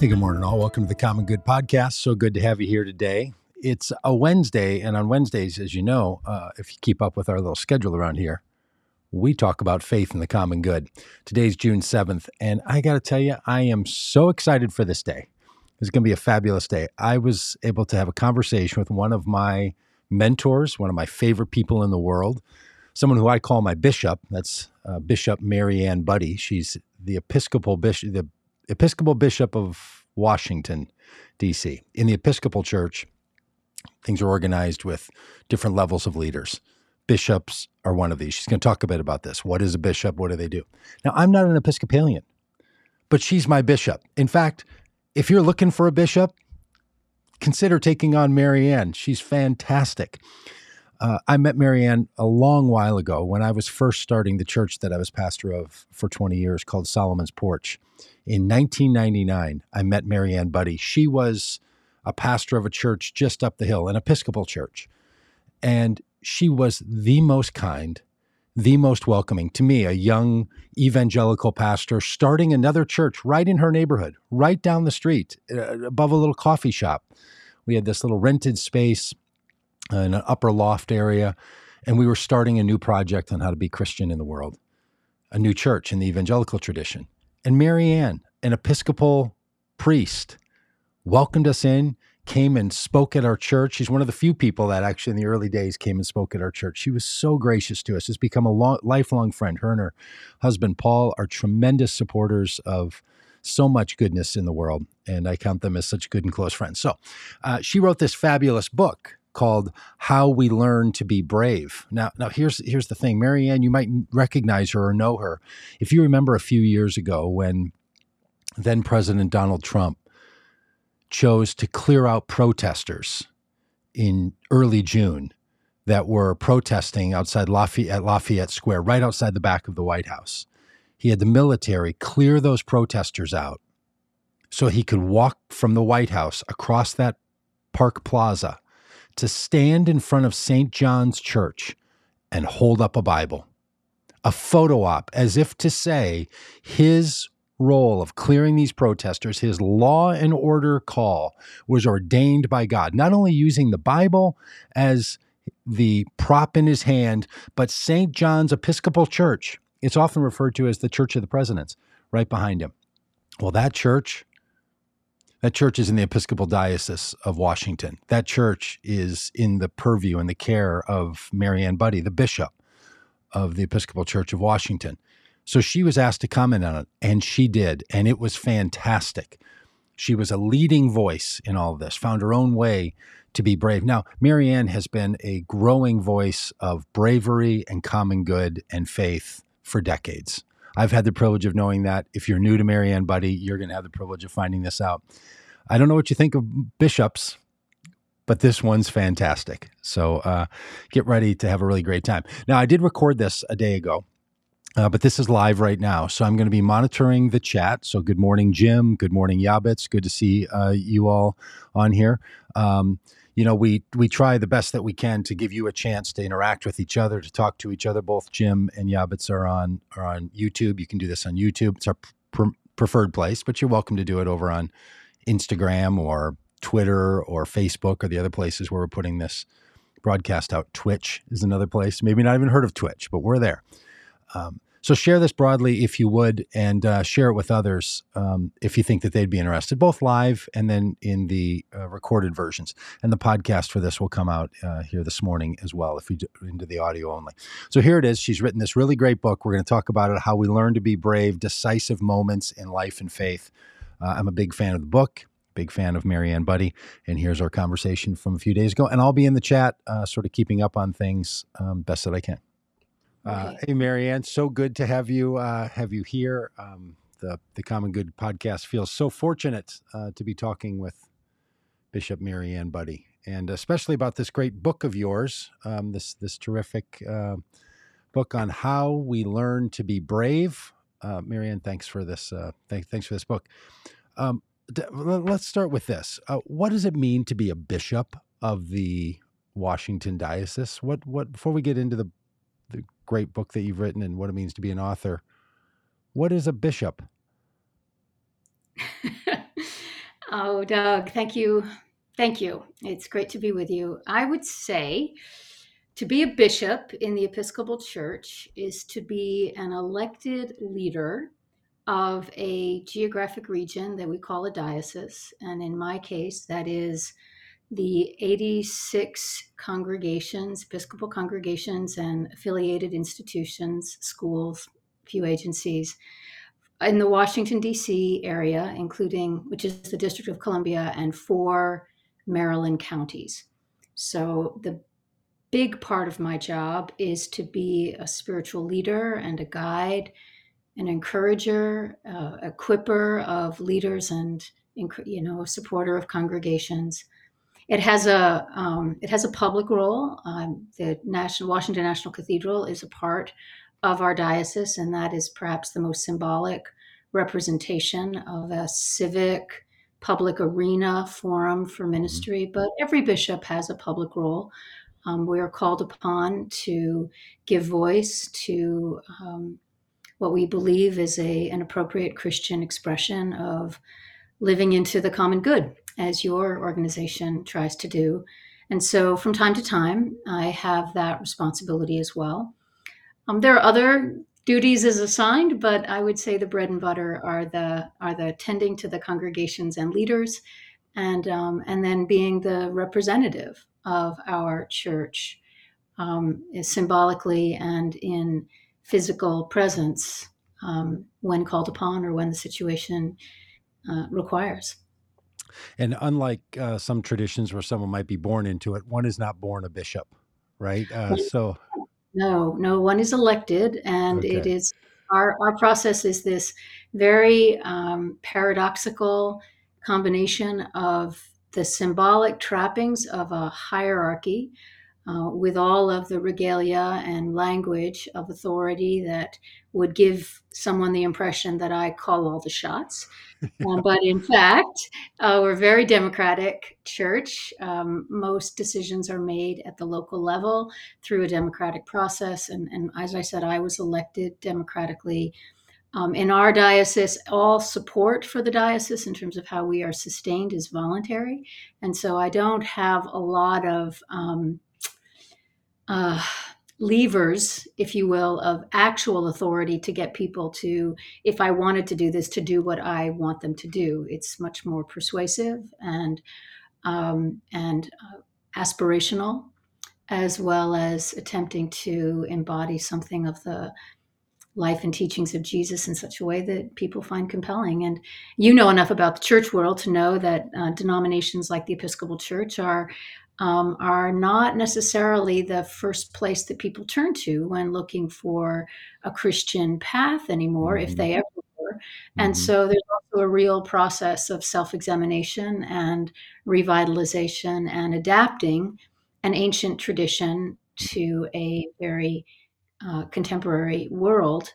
Hey, good morning, all. Welcome to the Common Good Podcast. So good to have you here today. It's a Wednesday, and on Wednesdays, as you know, uh, if you keep up with our little schedule around here, we talk about faith and the common good. Today's June 7th, and I got to tell you, I am so excited for this day. It's going to be a fabulous day. I was able to have a conversation with one of my mentors, one of my favorite people in the world, someone who I call my bishop. That's uh, Bishop Mariann Budde. She's the Episcopal bishop, the Episcopal Bishop of Washington, D.C. In the Episcopal Church, things are organized with different levels of leaders. Bishops are one of these. She's going to talk a bit about this. What is a bishop? What do they do? Now, I'm not an Episcopalian, but she's my bishop. In fact, if you're looking for a bishop, consider taking on Mariann. She's fantastic. Uh, I met Mariann a long while ago when I was first starting the church that I was pastor of for 20 years called Solomon's Porch. In 1999, I met Mariann Budde. She was a pastor of a church just up the hill, an Episcopal church. And she was the most kind, the most welcoming to me, a young evangelical pastor starting another church right in her neighborhood, right down the street, uh, above a little coffee shop. We had this little rented space in an upper loft area, and we were starting a new project on how to be Christian in the world, a new church in the evangelical tradition. And Mariann, an Episcopal priest, welcomed us in, came and spoke at our church. She's one of the few people that actually in the early days came and spoke at our church. She was so gracious to us. Has become a long, lifelong friend. Her and her husband Paul are tremendous supporters of so much goodness in the world, and I count them as such good and close friends. So, uh, she wrote this fabulous book called "How We Learn to Be Brave." Now, now here's here's the thing, Mariann. You might recognize her or know her if you remember a few years ago when then President Donald Trump chose to clear out protesters in early June that were protesting outside Lafayette, Lafayette Square, right outside the back of the White House. He had the military clear those protesters out so he could walk from the White House across that park plaza to stand in front of St. John's Church and hold up a Bible, a photo op, as if to say his role of clearing these protesters, his law and order call was ordained by God, not only using the Bible as the prop in his hand, but St. John's Episcopal Church. It's often referred to as the Church of the Presidents, right behind him. Well, that church, that church is in the Episcopal Diocese of Washington. That church is in the purview and the care of Mariann Budde, the bishop of the Episcopal Church of Washington. So she was asked to comment on it, and she did, and it was fantastic. She was a leading voice in all of this, found her own way to be brave. Now, Mariann has been a growing voice of bravery and common good and faith for decades. I've had the privilege of knowing that. If you're new to Mariann Budde, you're going to have the privilege of finding this out. I don't know what you think of bishops, but this one's fantastic. So uh, get ready to have a really great time. Now, I did record this a day ago. Uh, but this is live right now. So I'm going to be monitoring the chat. So good morning, Jim. Good morning, Yabitz. Good to see uh, you all on here. Um, you know, we we try the best that we can to give you a chance to interact with each other, to talk to each other. Both Jim and Yabitz are on are on YouTube. You can do this on YouTube. It's our pr- preferred place, but you're welcome to do it over on Instagram or Twitter or Facebook or the other places where we're putting this broadcast out. Twitch is another place. Maybe not even heard of Twitch, but we're there. Um, so share this broadly if you would, and uh, share it with others um, if you think that they'd be interested, both live and then in the uh, recorded versions. And the podcast for this will come out uh, here this morning as well, if we do into the audio only. So here it is. She's written this really great book. We're going to talk about it: how we learn to be brave, decisive moments in life and faith. Uh, I'm a big fan of the book. Big fan of Mariann Budde. And here's our conversation from a few days ago. And I'll be in the chat, uh, sort of keeping up on things um, best that I can. Uh, hey, Mariann, so good to have you uh, have you here. Um, the the Common Good podcast feels so fortunate uh, to be talking with Bishop Mariann Budde, and especially about this great book of yours, um, this this terrific uh, book on how we learn to be brave. Uh, Mariann, thanks for this. Uh, th- thanks for this book. Um, let's start with this. what does it mean to be a bishop of the Washington diocese? What what before we get into the great book that you've written and what it means to be an author. What is a bishop? Oh, Doug, thank you. Thank you. It's great to be with you. I would say to be a bishop in the Episcopal Church is to be an elected leader of a geographic region that we call a diocese. And in my case, that is the 86 congregations, Episcopal congregations, and affiliated institutions, schools, few agencies in the Washington, D.C. area, including, which is the District of Columbia, and four Maryland counties. So the big part of my job is to be a spiritual leader and a guide, an encourager, uh, equiper of leaders, and you know, supporter of congregations. It has a um, it has a public role. Um, the National Washington National Cathedral is a part of our diocese, and that is perhaps the most symbolic representation of a civic public arena forum for mm-hmm. ministry. Mm-hmm. But every bishop has a public role. Um, we are called upon to give voice to um, what we believe is a, an appropriate Christian expression of living into the common good, as your organization tries to do. And so from time to time, I have that responsibility as well. Um, there are other duties as assigned, but I would say the bread and butter are the are the tending to the congregations and leaders, and um, and then being the representative of our church um, symbolically and in physical presence um, when called upon or when the situation uh, requires. And unlike uh, some traditions where someone might be born into it, one is not born a bishop, right? Uh, so no, no one is elected, and okay. it is our our process is this very um, paradoxical combination of the symbolic trappings of a hierarchy uh, with all of the regalia and language of authority that would give someone the impression that I call all the shots. Um, but in fact, uh, we're a very democratic church. Um, most decisions are made at the local level through a democratic process. And, and as I said, I was elected democratically. Um, in our diocese, all support for the diocese in terms of how we are sustained is voluntary. And so I don't have a lot of um, uh, levers, if you will, of actual authority to get people to, if I wanted to do this, to do what I want them to do. It's much more persuasive and um, and uh, aspirational, as well as attempting to embody something of the life and teachings of Jesus in such a way that people find compelling. And you know enough about the church world to know that uh, denominations like the Episcopal Church are um, are not necessarily the first place that people turn to when looking for a Christian path anymore, mm-hmm. if they ever were. Mm-hmm. And so there's also a real process of self examination and revitalization and adapting an ancient tradition to a very uh, contemporary world.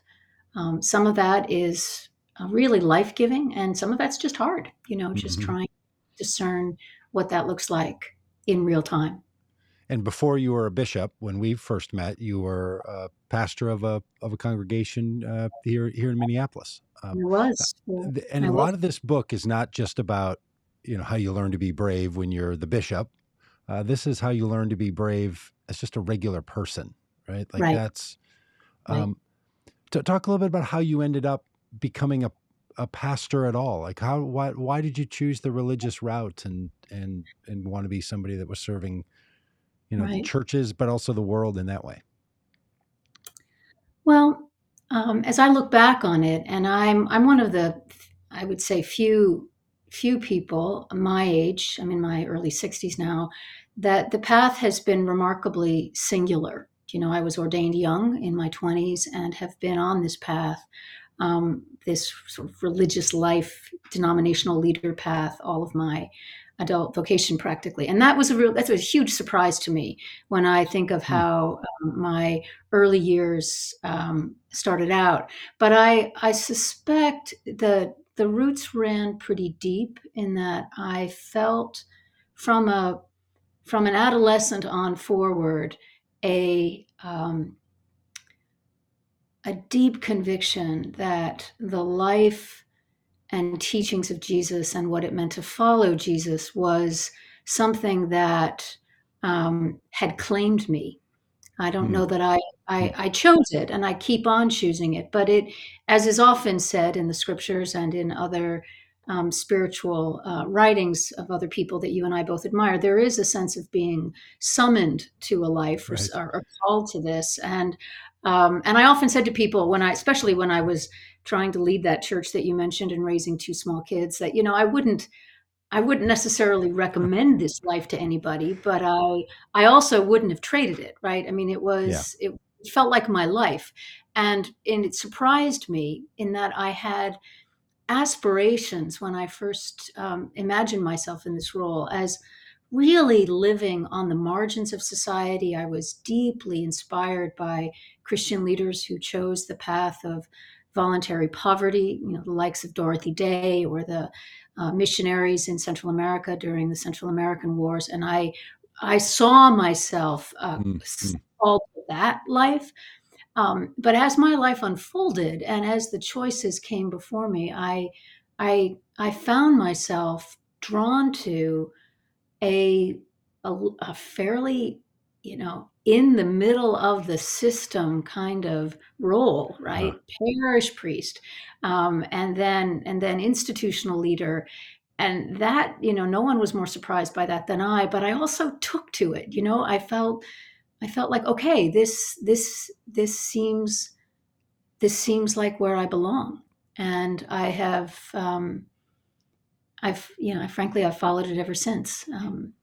Um, some of that is uh, really life giving, and some of that's just hard, you know, just mm-hmm. trying to discern what that looks like in real time. And before you were a bishop, when we first met, you were a pastor of a of a congregation uh, here here in Minneapolis. Um, I was, yeah. and I a was. lot of this book is not just about you know how you learn to be brave when you're the bishop. Uh, this is how you learn to be brave as just a regular person, right? Like right. that's. Um, right. To talk a little bit about how you ended up becoming a a pastor at all? Like how why why did you choose the religious route and and and want to be somebody that was serving, you know, right. the churches but also the world in that way? Well, um, as I look back on it, and I'm I'm one of the I would say few few people my age, I'm in my early 60s now, that the path has been remarkably singular. You know, I was ordained young in my 20s and have been on this path um, this sort of religious life, denominational leader path, all of my adult vocation practically. And that was a real, that's a huge surprise to me when I think of hmm. how um, my early years um, started out. But I, I suspect that the roots ran pretty deep in that I felt from a, from an adolescent on forward, a, um, a deep conviction that the life and teachings of Jesus and what it meant to follow Jesus was something that um, had claimed me. I don't Hmm. know that I, I I chose it, and I keep on choosing it. But it, as is often said in the scriptures and in other um, spiritual uh, writings of other people that you and I both admire, there is a sense of being summoned to a life or, Right. or, or called to this. And um, and I often said to people when I, especially when I was trying to lead that church that you mentioned and raising two small kids, that you know I wouldn't I wouldn't necessarily recommend this life to anybody, but I I also wouldn't have traded it, right? I mean, it Yeah. was it felt like my life, and and it surprised me in that I had aspirations when I first um, imagined myself in this role as really living on the margins of society. I was deeply inspired by Christian leaders who chose the path of voluntary poverty, you know, the likes of Dorothy Day or the uh, missionaries in Central America during the Central American Wars, and I I saw myself uh, Mm, mm, called that life. Um, but as my life unfolded and as the choices came before me, I I I found myself drawn to a, a a fairly you know in the middle of the system kind of role uh, right? Parish priest um, and then and then institutional leader. And that you know no one was more surprised by that than i but i also took to it you know? I felt i felt like okay this this this seems this seems like where i belong. And i have um, i've you know frankly i've followed it ever since. Um,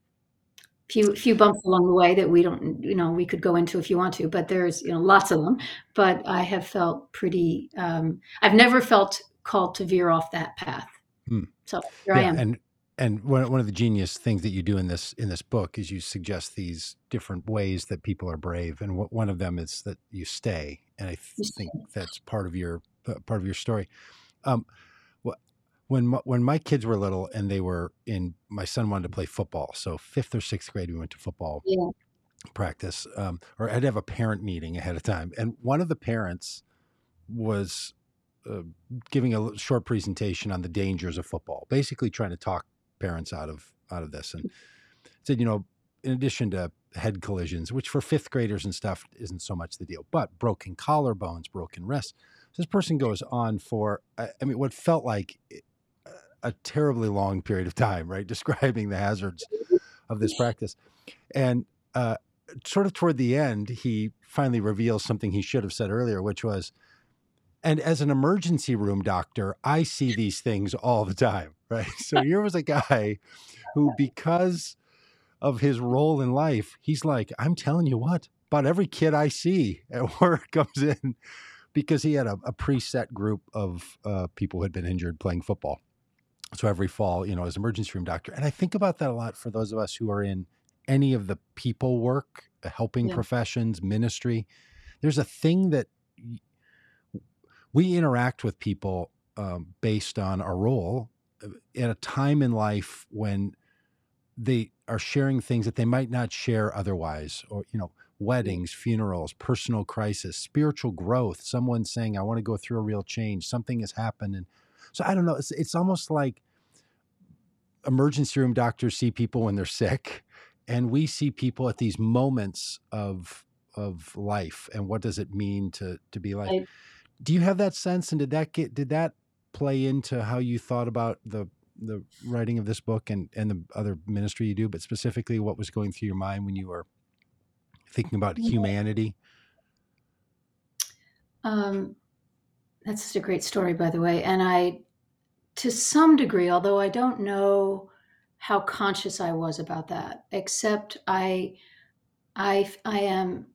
few few bumps along the way that we don't you know we could go into if you want to but there's you know lots of them. But i have felt pretty um, i've never felt called to veer off that path. Hmm. so here i am. and and one one of the genius things that you do in this in this book is you suggest these different ways that people are brave, and what, one of them is that you stay, and I th- think that's part of your uh, part of your story. Um, when my, when my kids were little and they were in, my son wanted to play football, so fifth or sixth grade we went to football yeah practice, um, or I'd have a parent meeting ahead of time, and one of the parents was uh, giving a short presentation on the dangers of football, basically trying to talk parents out of out of this, and said, you know, in addition to head collisions, which for fifth graders and stuff isn't so much the deal, but broken collarbones, broken wrists. This person goes on for, I mean, what felt like a terribly long period of time, right, describing the hazards of this practice, and uh, sort of toward the end, he finally reveals something he should have said earlier, which was, and as an emergency room doctor, I see these things all the time, right? So here was a guy who, because of his role in life, he's like, I'm telling you what, about every kid I see at work comes in because he had a, a preset group of uh, people who had been injured playing football. So every fall, you know, as emergency room doctor. And I think about that a lot for those of us who are in any of the people work, helping Yeah. professions, ministry. There's a thing that we interact with people um, based on our role uh, at a time in life when they are sharing things that they might not share otherwise or you know weddings funerals personal crisis spiritual growth someone saying i want to go through a real change something has happened and so i don't know it's, it's almost like emergency room doctors see people when they're sick and we see people at these moments of of life and what does it mean to to be like? I- do you have that sense and did that get did that play into how you thought about the the writing of this book and and the other ministry you do but specifically what was going through your mind when you were thinking about humanity Um, that's such a great story, by the way. And I, to some degree, although I don't know how conscious I was about that, except I, I, I am,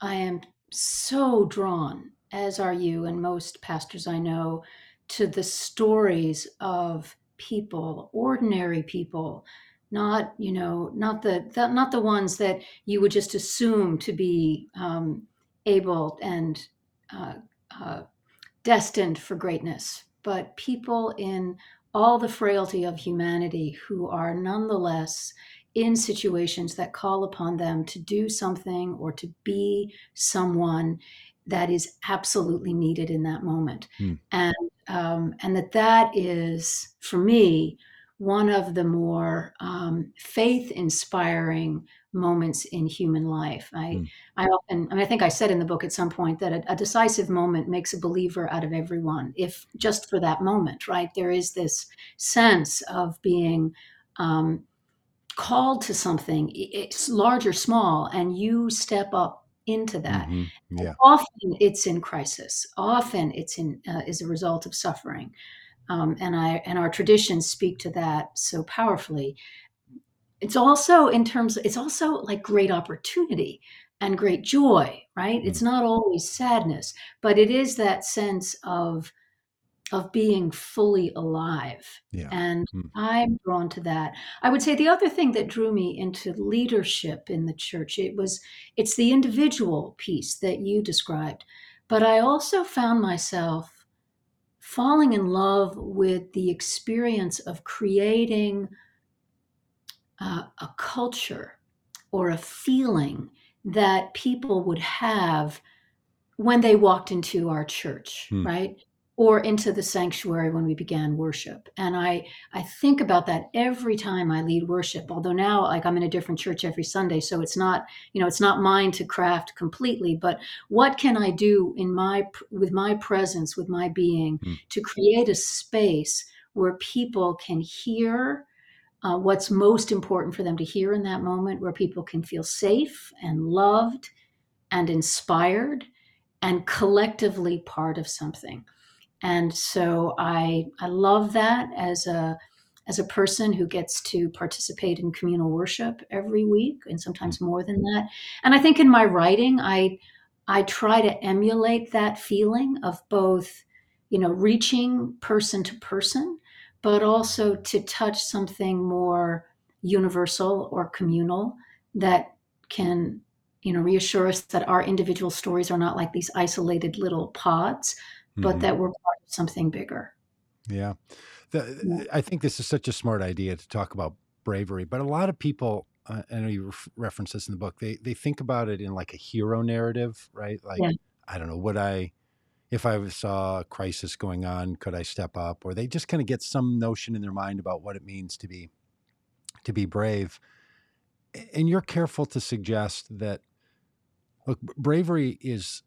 I am so drawn, as are you and most pastors I know, to the stories of people, ordinary people, not you know, not the, the not the ones that you would just assume to be um, able and uh, uh, destined for greatness, but people in all the frailty of humanity who are nonetheless in situations that call upon them to do something or to be someone that is absolutely needed in that moment. Hmm. And um, and that that is for me one of the more um, faith inspiring moments in human life. I, mm. I often, I mean, I think I said in the book at some point that a, a, decisive moment makes a believer out of everyone, if just for that moment, right? There is this sense of being um, called to something, it's large or small, and you step up into that. Mm-hmm. Yeah. Often it's in crisis. Often it's in uh, is a result of suffering, um, and I and our traditions speak to that so powerfully. It's also in terms. It's also like great opportunity and great joy, right? Mm-hmm. It's not always sadness, but it is that sense of of being fully alive. Yeah. And mm. I'm drawn to that. I would say the other thing that drew me into leadership in the church, it was it's the individual piece that you described. But I also found myself falling in love with the experience of creating uh, a culture or a feeling that people would have when they walked into our church, mm. right? Or into the sanctuary when we began worship. And I I think about that every time I lead worship. Although now like I'm in a different church every Sunday, so it's not, you know, it's not mine to craft completely, but what can I do in my with my presence, with my being mm. to create a space where people can hear uh, what's most important for them to hear in that moment, where people can feel safe and loved and inspired and collectively part of something and so I I love that as a as a person who gets to participate in communal worship every week and sometimes mm. more than that. And I think in my writing I I try to emulate that feeling of both you know reaching person to person but also to touch something more universal or communal that can you know reassure us that our individual stories are not like these isolated little pods but mm-hmm. that we're part of something bigger. Yeah. The, yeah. I think this is such a smart idea to talk about bravery, but a lot of people, uh, I know you reference this in the book, they, they think about it in like a hero narrative, right? Like, yeah. I don't know, would I, if I saw a crisis going on, could I step up? Or they just kind of get some notion in their mind about what it means to be, to be brave. And you're careful to suggest that, look, bravery is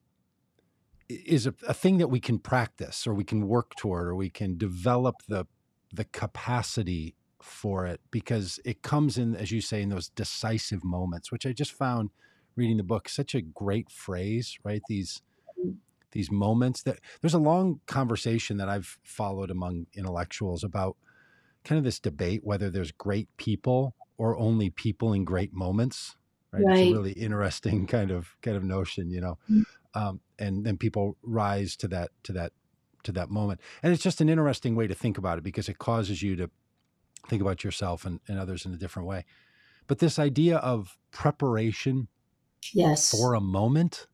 is a, a, thing that we can practice or we can work toward or we can develop the the capacity for it because it comes in as you say in those decisive moments which i just found reading the book such a great phrase right? These these moments that there's a long conversation that i've followed among intellectuals about kind of this debate whether there's great people or only people in great moments right, right. it's a really interesting kind of kind of notion you know? Mm-hmm um, and then people rise to that to that to that moment. And it's just an interesting way to think about it because it causes you to think about yourself and, and others in a different way. But this idea of preparation, yes, for a moment,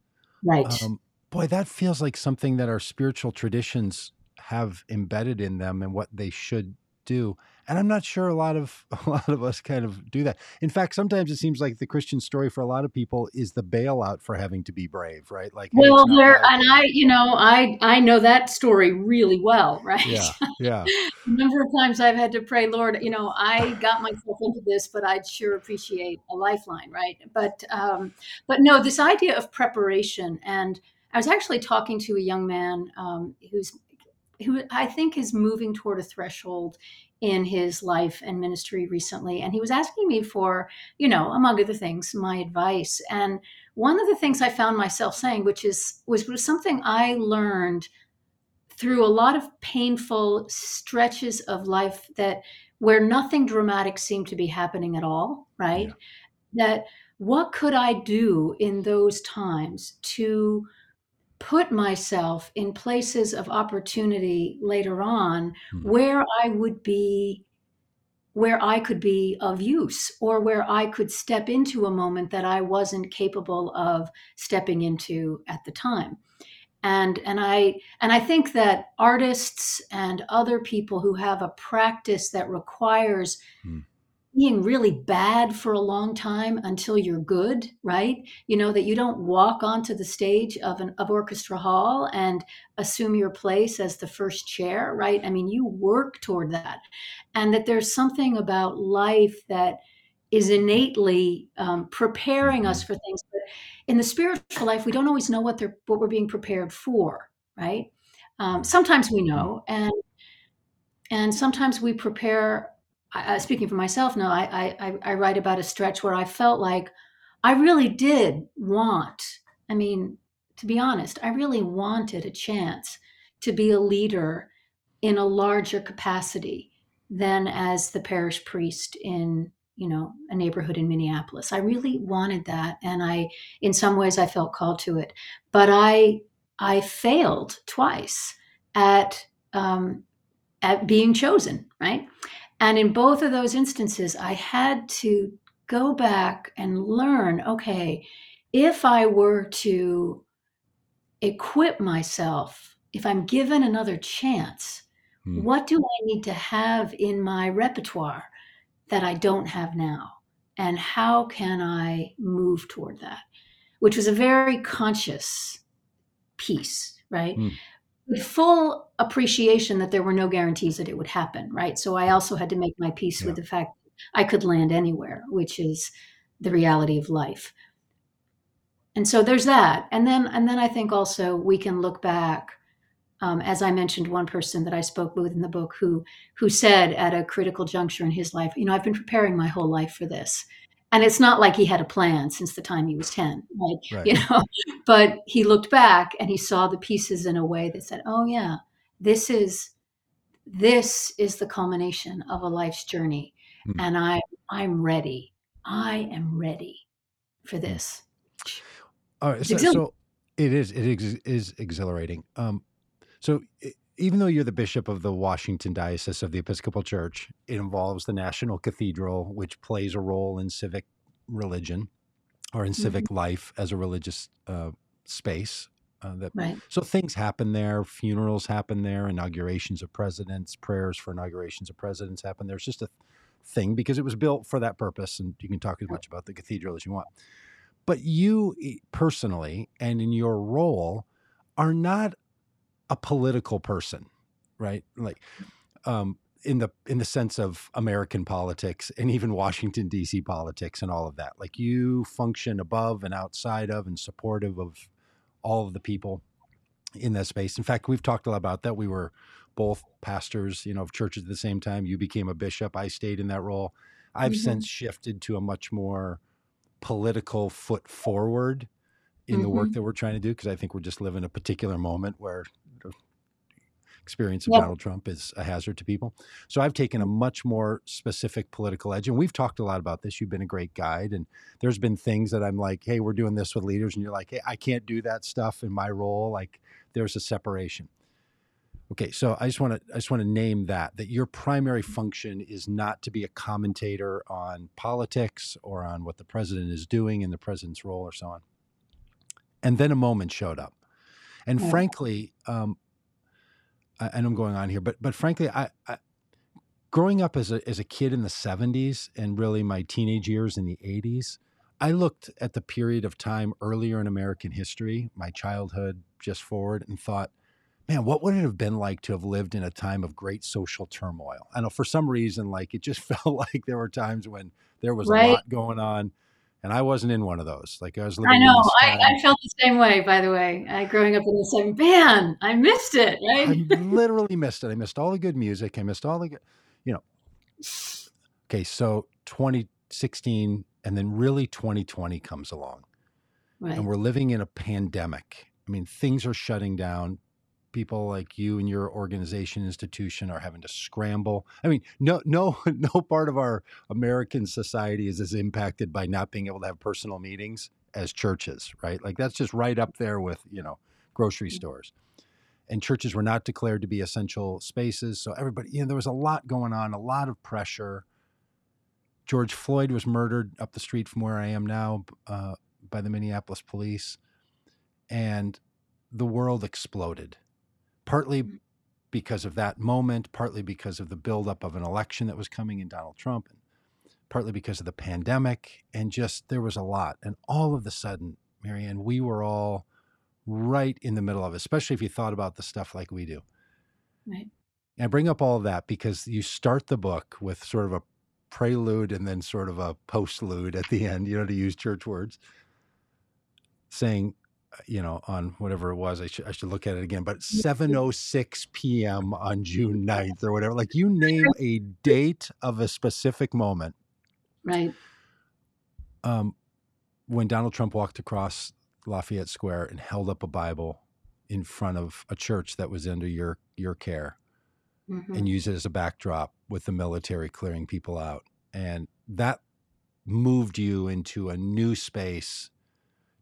right? Um, boy, that feels like something that our spiritual traditions have embedded in them and what they should do and i'm not sure a lot of a lot of us kind of do that. In fact sometimes it seems like the christian story for a lot of people is the bailout for having to be brave right? Like well hey, there and i you know i i know that story really well right? Yeah yeah. A number of times i've had to pray lord you know i got myself into this but i'd sure appreciate a lifeline right? But um but no this idea of preparation and I was actually talking to a young man um, who's who I think is moving toward a threshold in his life and ministry recently. And he was asking me for, you know, among other things, my advice. And one of the things I found myself saying, which is was, was something I learned through a lot of painful stretches of life that where nothing dramatic seemed to be happening at all, right? Yeah. That what could I do in those times to put myself in places of opportunity later on mm-hmm. where I would be where I could be of use or where I could step into a moment that I wasn't capable of stepping into at the time. And and I and I think that artists and other people who have a practice that requires mm being really bad for a long time until you're good, right? You know, that you don't walk onto the stage of an of orchestra hall and assume your place as the first chair, right? I mean, you work toward that. And that there's something about life that is innately um, preparing us Mm-hmm. for things. But in the spiritual life, we don't always know what they're what we're being prepared for, right? Um, sometimes we know, and and sometimes we prepare. Speaking for myself now, I, I I write about a stretch where I felt like I really did want. I mean, to be honest, I really wanted a chance to be a leader in a larger capacity than as the parish priest in you know a neighborhood in Minneapolis. I really wanted that, and I, in some ways, I felt called to it, but I I failed twice at um, at being chosen, right? And in both of those instances, I had to go back and learn okay, if I were to equip myself, if I'm given another chance, Hmm. what do I need to have in my repertoire that I don't have now? And how can I move toward that? Which was a very conscious piece, right? Hmm. With full appreciation that there were no guarantees that it would happen, right? So I also had to make my peace Yeah. with the fact I could land anywhere, which is the reality of life. And so there's that. And then and then I think also we can look back um, as I mentioned, one person that I spoke with in the book who who said at a critical juncture in his life, you know, I've been preparing my whole life for this, and it's not like he had a plan since the time he was ten, right? Right. You know, but he looked back and he saw the pieces in a way that said, oh yeah, this is this is the culmination of a life's journey, Hmm. and I I'm ready. I am ready for Hmm. this. All right, so, so it is it is, is exhilarating. Um, so e- even though you're the bishop of the Washington Diocese of the Episcopal Church, it involves the National Cathedral, which plays a role in civic religion or in Mhm. civic life as a religious uh, space. Uh, that Right. so things happen there, funerals happen there, inaugurations of presidents, prayers for inaugurations of presidents happen there. It's just a thing because it was built for that purpose, and you can talk as much about the cathedral as you want. But you e- personally and in your role are not a political person, right? Like um, in the in the sense of American politics and even Washington D.C. politics and all of that. Like you function above and outside of and supportive of all of the people in that space. In fact, we've talked a lot about that. We were both pastors, you know, of churches at the same time. You became a bishop. I stayed in that role. I've Mhm. since shifted to a much more political foot forward in the work Mhm. that we're trying to do because I think we're just living a particular moment where experience of Yep. Donald Trump is a hazard to people. So I've taken a much more specific political edge, and we've talked a lot about this. You've been a great guide, and there's been things that I'm like, "Hey, we're doing this with leaders," and you're like, "Hey, I can't do that stuff in my role." Like, there's a separation. Okay, so I just want to I just want to name that that your primary function is not to be a commentator on politics or on what the president is doing in the president's role or so on. And then a moment showed up, and frankly, um, I, and I'm going on here, but but frankly, I, I growing up as a as a kid in the '70s and really my teenage years in the '80s, I looked at the period of time earlier in American history, my childhood, just forward, and thought, man, what would it have been like to have lived in a time of great social turmoil? I know for some reason, like it just felt like there were times when there was a lot going on, and I wasn't in one of those. Like I was living I know. I. I felt the same way, by the way. I, growing up in the same man, I missed it, Right? I literally missed it. I missed all the good music. I missed all the good, you know. Okay, so 2016 and then really 2020 comes along. right. and we're living in a pandemic. I mean, things are shutting down. People like you and your organization institution are having to scramble. I mean, no, no, no part of our American society is as impacted by not being able to have personal meetings as churches, right? Like that's just right up there with you know grocery stores. And churches were not declared to be essential spaces, so everybody, you know, there was a lot going on, a lot of pressure. George Floyd was murdered up the street from where I am now uh, by the Minneapolis police, and the world exploded. Partly because of that moment, partly because of the buildup of an election that was coming in Donald Trump. partly because of the pandemic, and just there was a lot. And all of a sudden, Mariann, we were all right in the middle of it, especially if you thought about the stuff like we do. Right. And I bring up all of that because you start the book with sort of a prelude and then sort of a postlude at the end, you know, to use church words, saying, you know, on whatever it was, I should I should look at it again, but 7:06 p.m. on June 9th or whatever. Like you name a date of a specific moment. Right. Um, when Donald Trump walked across Lafayette Square and held up a Bible in front of a church that was under your your care hmm and use it as a backdrop with the military clearing people out. And that moved you into a new space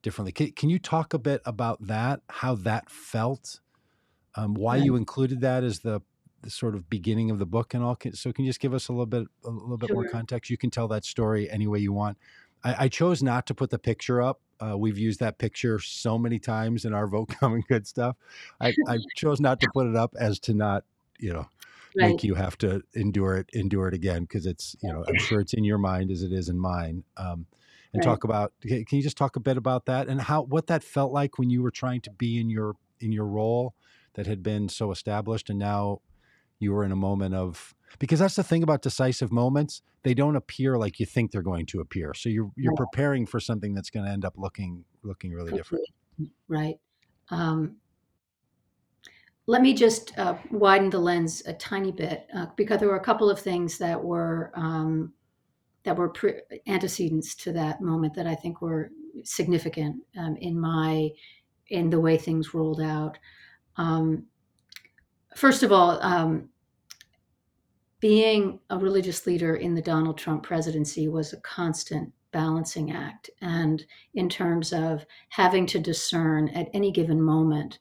differently. Can, can you talk a bit about that, how that felt, um, why Right. you included that as the, the sort of beginning of the book and all? Can, so can you just give us a little bit, a little bit more context? You can tell that story any way you want. I, I chose not to put the picture up. Uh, we've used that picture so many times in our Vote Common Good stuff. I, I chose not to put it up as to not, you know, Right. make you have to endure it endure it again because it's you know i'm sure it's in your mind as it is in mine um, and Right. talk about can you just talk a bit about that and how what that felt like when you were trying to be in your in your role that had been so established and now you were in a moment of because that's the thing about decisive moments they don't appear like you think they're going to appear so you're you're Right. preparing for something that's going to end up looking looking really different Right. Um, let me just uh, widen the lens a tiny bit uh, because there were a couple of things that were um, that were pre- antecedents to that moment that I think were significant um, in my in the way things rolled out. Um, first of all, um, being a religious leader in the Donald Trump presidency was a constant balancing act, and in terms of having to discern at any given moment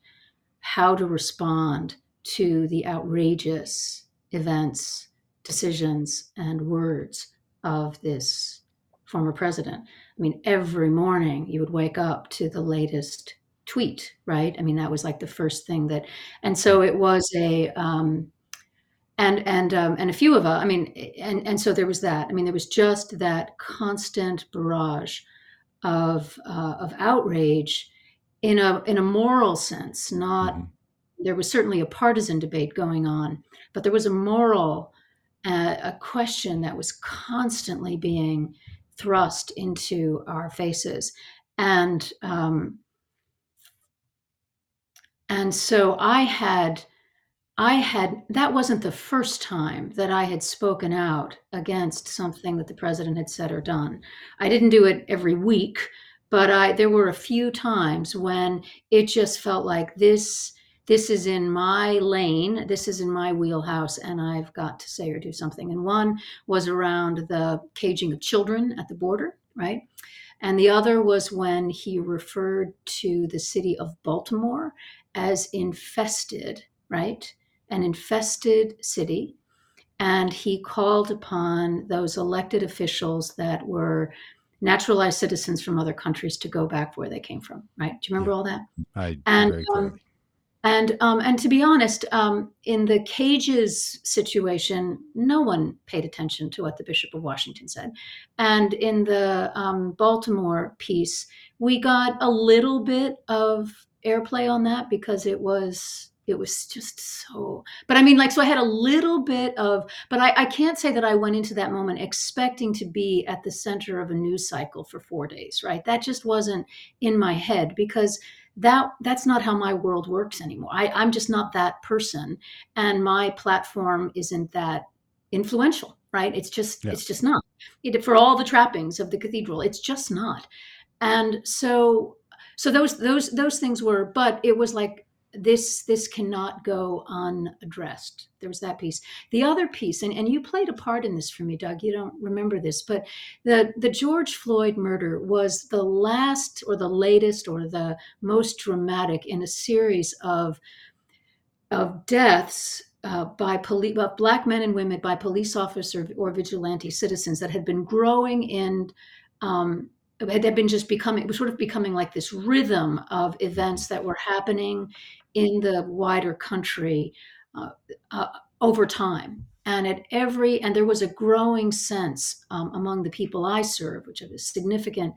how to respond to the outrageous events, decisions, and words of this former president. I mean, every morning you would wake up to the latest tweet, right? I mean, that was like the first thing that, and so it was a, um, and and um, and a few of us. I mean, and and so there was that. I mean, there was just that constant barrage of uh, of outrage in a in a moral sense, not Mhm. there was certainly a partisan debate going on, but there was a moral, uh, a question that was constantly being thrust into our faces, and um, and so I had I had that wasn't the first time that I had spoken out against something that the president had said or done. I didn't do it every week, but I there were a few times when it just felt like this this is in my lane, this is in my wheelhouse and I've got to say or do something. And one was around the caging of children at the border, right? And the other was when he referred to the city of Baltimore as infested, right? An infested city. And he called upon those elected officials that were naturalized citizens from other countries to go back where they came from, right? Do you remember yeah all that? i do And very um, and um, and to be honest, um, in the cages situation, no one paid attention to what the Bishop of Washington said, and in the um, Baltimore piece, we got a little bit of airplay on that because it was it was just so. But I mean, like, so I had a little bit of, but I, I can't say that I went into that moment expecting to be at the center of a news cycle for four days, right? That just wasn't in my head because that that's not how my world works anymore. I, I'm just not that person, and my platform isn't that influential, right? It's just yeah it's just not. It, for all the trappings of the cathedral, it's just not. And so so those those those things were, but it was like this this cannot go unaddressed. There was that piece. The other piece, and, and you played a part in this for me, Doug. You don't remember this, but the the George Floyd murder was the last or the latest or the most dramatic in a series of of deaths uh, by police, black men and women by police officer or vigilante citizens that had been growing in, um, had had been just becoming, it was sort of becoming like this rhythm of events that were happening in the wider country uh, uh, over time. And at every, and there was a growing sense um, among the people I serve, which is a significant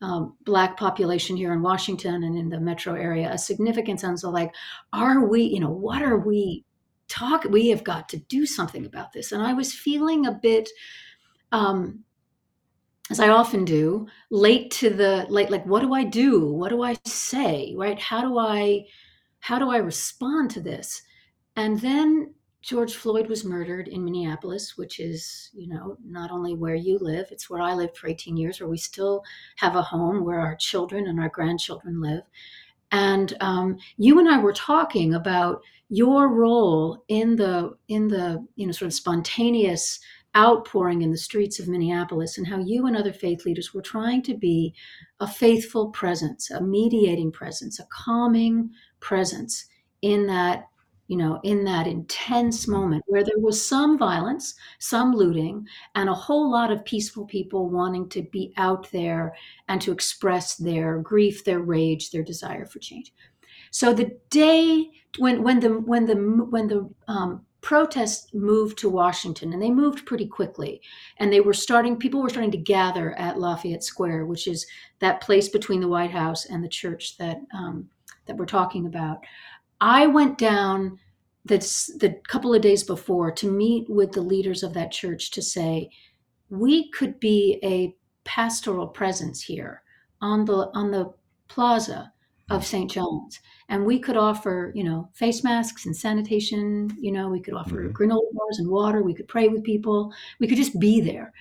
um, black population here in Washington and in the metro area, a significant sense of like, are we, you know, what are we talking? We have got to do something about this. And I was feeling a bit, um, as I often do, late to the late, like, what do I do? What do I say? Right? How do I, how do I respond to this? And then George Floyd was murdered in Minneapolis, which is, you know, not only where you live, it's where I lived for 18 years, where we still have a home where our children and our grandchildren live. And um, you and I were talking about your role in the in the you know sort of spontaneous outpouring in the streets of Minneapolis and how you and other faith leaders were trying to be a faithful presence, a mediating presence, a calming presence in that you know, in that intense moment where there was some violence, some looting, and a whole lot of peaceful people wanting to be out there and to express their grief, their rage, their desire for change. So the day when when the when the when the um, protests moved to Washington, and they moved pretty quickly, and they were starting. People were starting to gather at Lafayette Square, which is that place between the White House and the church that um, that we're talking about. I went down the, the couple of days before to meet with the leaders of that church to say, we could be a pastoral presence here on the on the plaza of St. John's. And we could offer, you know, face masks and sanitation, you know, we could offer mm-hmm. granola bars and water, we could pray with people, we could just be there.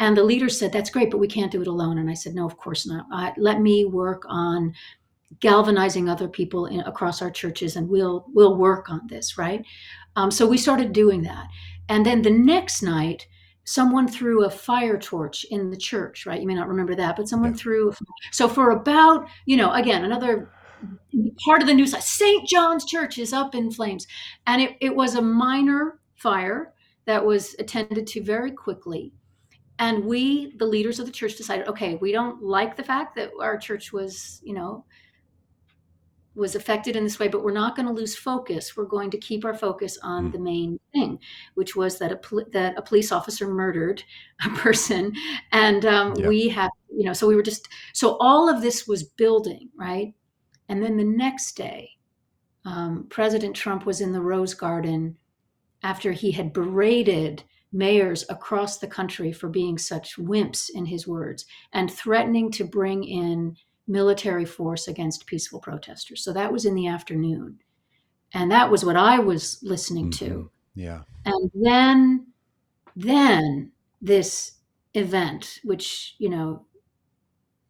And the leader said, That's great, but we can't do it alone. And I said, No, of course not. I, let me work on galvanizing other people in, across our churches and we'll we'll work on this right um, so we started doing that and then the next night someone threw a fire torch in the church right? You may not remember that but someone yeah. threw so for about you know again another part of the news st john's church is up in flames. And it, it was a minor fire that was attended to very quickly. And we the leaders of the church decided okay we don't like the fact that our church was you know was affected in this way, but we're not going to lose focus. We're going to keep our focus on mm. the main thing, which was that a pol- that a police officer murdered a person, and um, yeah. we have you know, so we were just so all of this was building right, and then the next day, um, President Trump was in the Rose Garden after he had berated mayors across the country for being such wimps in his words and threatening to bring in military force against peaceful protesters. So that was in the afternoon. And that was what I was listening mm-hmm. to. Yeah. And then then this event which, you know,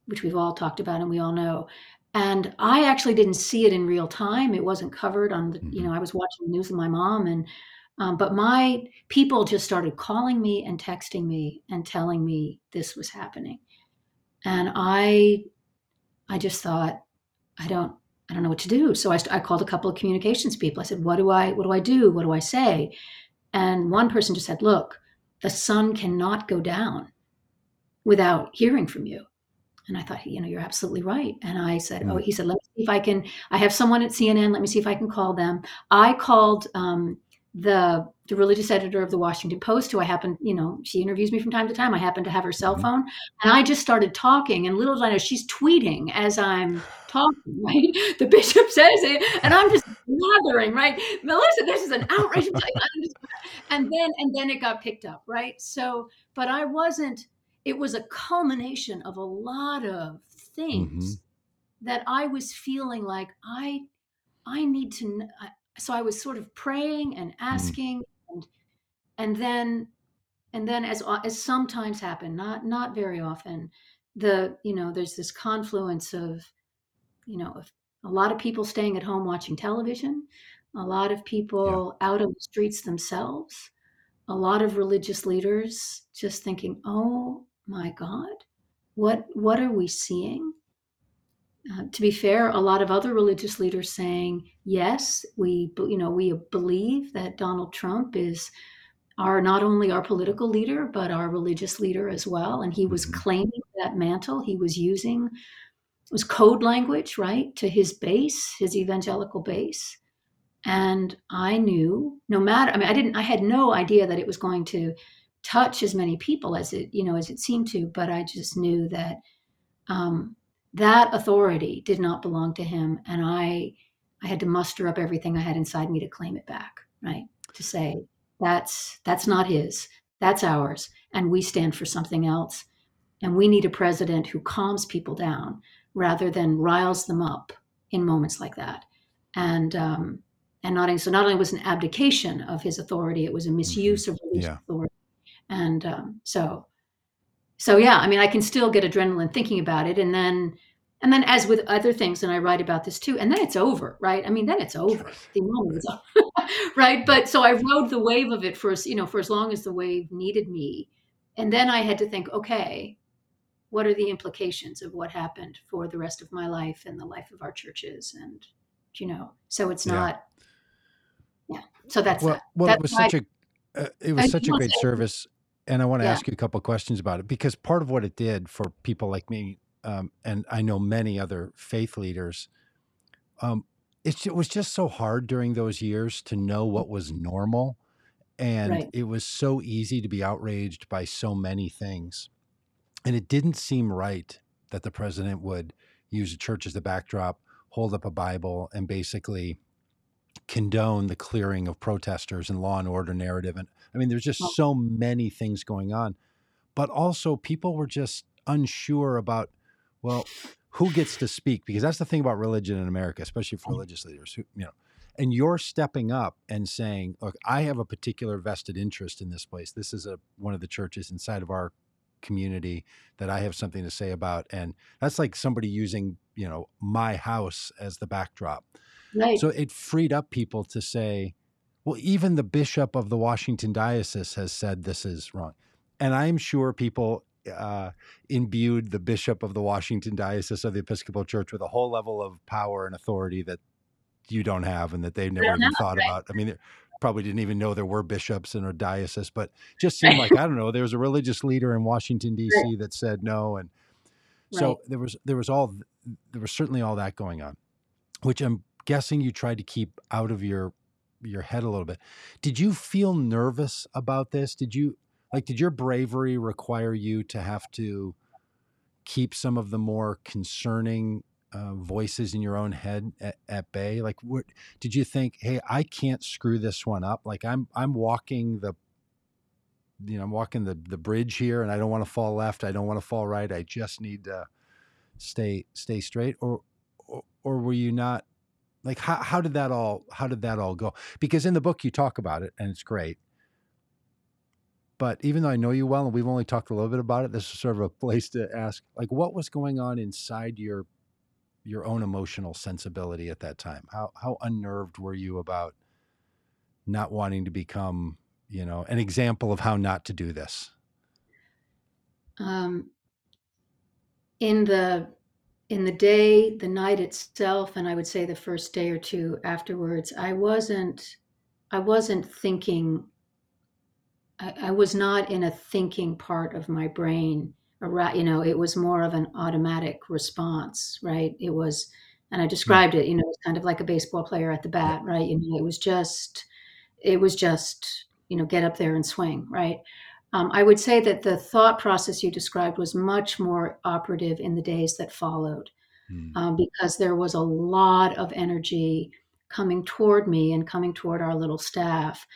which we've all talked about and we all know. And I actually didn't see it in real time. It wasn't covered on the, mm-hmm. you know, I was watching the news with my mom and um, but my people just started calling me and texting me and telling me this was happening. And I I just thought, I don't, I don't know what to do. So I, I called a couple of communications people. I said, what do I, what do I do? What do I say? And one person just said, look, the sun cannot go down without hearing from you. And I thought, you know, you're absolutely right. And I said, oh, he said, let me see if I can, I have someone at CNN. Let me see if I can call them. I called um, the the religious editor of the Washington Post, who I happen, you know, she interviews me from time to time. I happen to have her cell mm-hmm. phone, and I just started talking. And little did I know, she's tweeting as I'm talking. Right, the bishop says it, and I'm just blathering. Right, Melissa, this is an outrage. and then and then it got picked up. Right, so but I wasn't. It was a culmination of a lot of things mm-hmm. that I was feeling like I I need to so I was sort of praying and mm. asking, mm. and and then and then as as sometimes happen, not not very often, the you know there's this confluence of you know a lot of people staying at home watching television, a lot of people yeah. out of the streets themselves, a lot of religious leaders just thinking, oh my God, what what are we seeing? Uh, to be fair, a lot of other religious leaders saying, yes, we, you know, we believe that Donald Trump is our not only our political leader but our religious leader as well, and he was mm-hmm. claiming that mantle. He was using it was code language, right, to his base, his evangelical base. And I knew no matter, I mean, I didn't, I had no idea that it was going to touch as many people as it, you know, as it seemed to, but I just knew that um, that authority did not belong to him. And I, I had to muster up everything I had inside me to claim it back, right? To say, that's, that's not his, that's ours. And we stand for something else. And we need a president who calms people down rather than riles them up in moments like that. And, um, and not only, so not only was an abdication of his authority, it was a misuse mm-hmm. of religious yeah. authority. And um, so, so yeah, I mean, I can still get adrenaline thinking about it, and then, and then as with other things, and I write about this too, and then it's over, right? I mean, then it's over. The moment right? But so I rode the wave of it for you know for as long as the wave needed me, and then I had to think, okay, what are the implications of what happened for the rest of my life and the life of our churches, and you know, so it's not yeah. So that's well. That. Well, that's it was such a uh, it was I such a great service, and I want to yeah. ask you a couple of questions about it because part of what it did for people like me, um, and I know many other faith leaders, um, it, it was just so hard during those years to know what was normal, and right. it was so easy to be outraged by so many things, and it didn't seem right that the president would use a church as the backdrop, hold up a Bible, and basically condone the clearing of protesters and law and order narrative. And I mean, there's just so many things going on. But also, people were just unsure about, well, who gets to speak? Because that's the thing about religion in America, especially for mm. religious leaders, who, you know. And you're stepping up and saying, "Look, I have a particular vested interest in this place. This is a one of the churches inside of our community that I have something to say about." And that's like somebody using, you know, my house as the backdrop. Right. So it freed up people to say, well, even the bishop of the Washington diocese has said this is wrong. And I'm sure people uh, imbued the bishop of the Washington diocese of the Episcopal Church with a whole level of power and authority that you don't have and that they've never even thought right. about. I mean, they probably didn't even know there were bishops in a diocese, but just seemed like I don't know. There was a religious leader in Washington D.C. That said no, and so right. there was there was all there was certainly all that going on, which I'm guessing you tried to keep out of your your head a little bit. Did you feel nervous about this? Did you like did your bravery require you to have to keep some of the more concerning uh, voices in your own head at, at bay? Like, what did you think? Hey, I can't screw this one up. Like, I'm I'm walking the you know I'm walking the the bridge here, and I don't want to fall left. I don't want to fall right. I just need to stay stay straight. Or or, or were you not like how how did that all how did that all go? Because in the book you talk about it and it's great. But even though I know you well and we've only talked a little bit about it, this is sort of a place to ask like what was going on inside your your own emotional sensibility at that time? How how unnerved were you about not wanting to become, you know, an example of how not to do this? Um in the in the day, the night itself, and I would say the first day or two afterwards, I wasn't I wasn't thinking I, I was not in a thinking part of my brain around you know, it was more of an automatic response, right? It was and I hmm. described it, you know, it's kind of like a baseball player at the bat, right? You know, it was just it was just, you know, get up there and swing, right? Um, I would say that the thought process you described was much more operative in the days that followed mm. um, because there was a lot of energy coming toward me and coming toward our little staff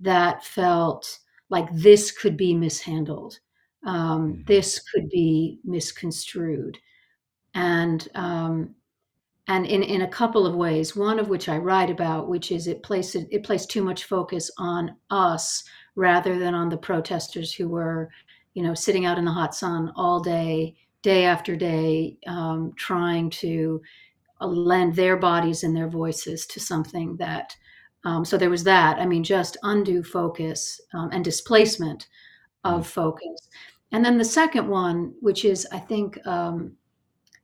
that felt like this could be mishandled. Um, mm. This could be misconstrued. And um, and in, in a couple of ways, one of which I write about, which is it placed it placed too much focus on us rather than on the protesters who were, you know, sitting out in the hot sun all day, day after day, um, trying to uh, lend their bodies and their voices to something that. Um, so there was that. I mean, just undue focus um, and displacement of mm. focus. And then the second one, which is, I think, um,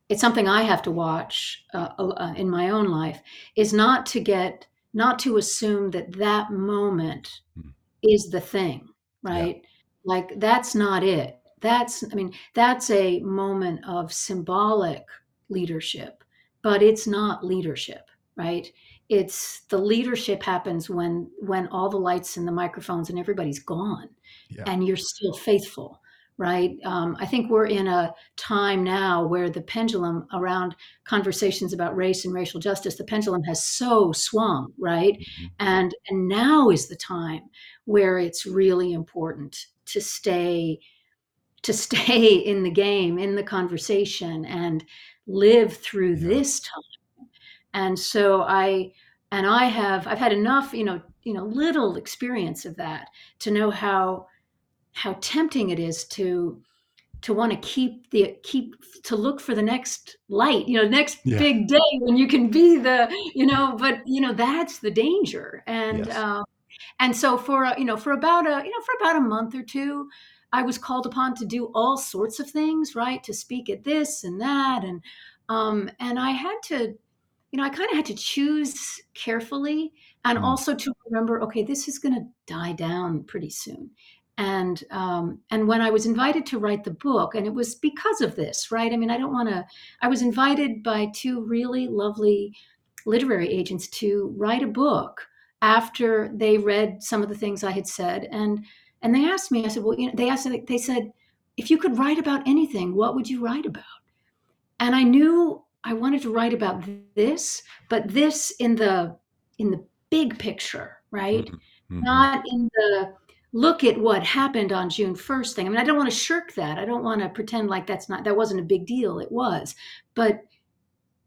it's something I have to watch uh, uh, in my own life, is not to get, not to assume that that moment mm is the thing, right? Yeah. Like that's not it. That's, I mean, that's a moment of symbolic leadership, but it's not leadership, right? it's the leadership happens when when all the lights and the microphones and everybody's gone yeah. and you're still faithful right um, i think we're in a time now where the pendulum around conversations about race and racial justice the pendulum has so swung right mm-hmm. and and now is the time where it's really important to stay to stay in the game in the conversation and live through yeah. this time and so i and i have i've had enough you know you know little experience of that to know how how tempting it is to to want to keep the keep to look for the next light you know next yeah. big day when you can be the you know but you know that's the danger and yes. uh, and so for you know for about a you know for about a month or two i was called upon to do all sorts of things right to speak at this and that and um and i had to you know, I kind of had to choose carefully and mm. also to remember, okay, this is going to die down pretty soon. And um, and when I was invited to write the book, and it was because of this, right? I mean, I don't want to. I was invited by two really lovely literary agents to write a book after they read some of the things I had said, and and they asked me. I said, well, you know, they asked. They said, if you could write about anything, what would you write about? And I knew I wanted to write about this, but this in the in the big picture, right? Mm-hmm. mm-hmm. Not in the look at what happened on June 1st thing. I mean, I don't want to shirk that. I don't want to pretend like that's not that wasn't a big deal. It was. But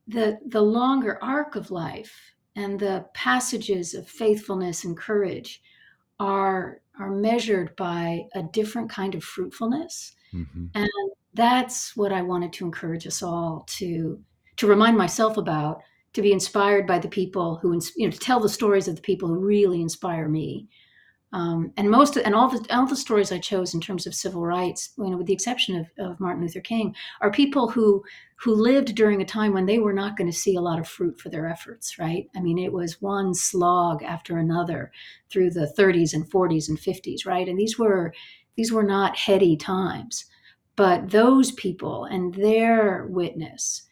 the the longer arc of life and the passages of faithfulness and courage are are measured by a different kind of fruitfulness. Mm-hmm. And that's what I wanted to encourage us all to to remind myself about, to be inspired by the people who, you know, to tell the stories of the people who really inspire me. Um, and most and all the all the stories I chose in terms of civil rights, you know, with the exception of, of Martin Luther King, are people who who lived during a time when they were not going to see a lot of fruit for their efforts. Right? I mean, it was one slog after another through the 30s and 40s and 50s. Right? And these were these were not heady times, but those people and their witness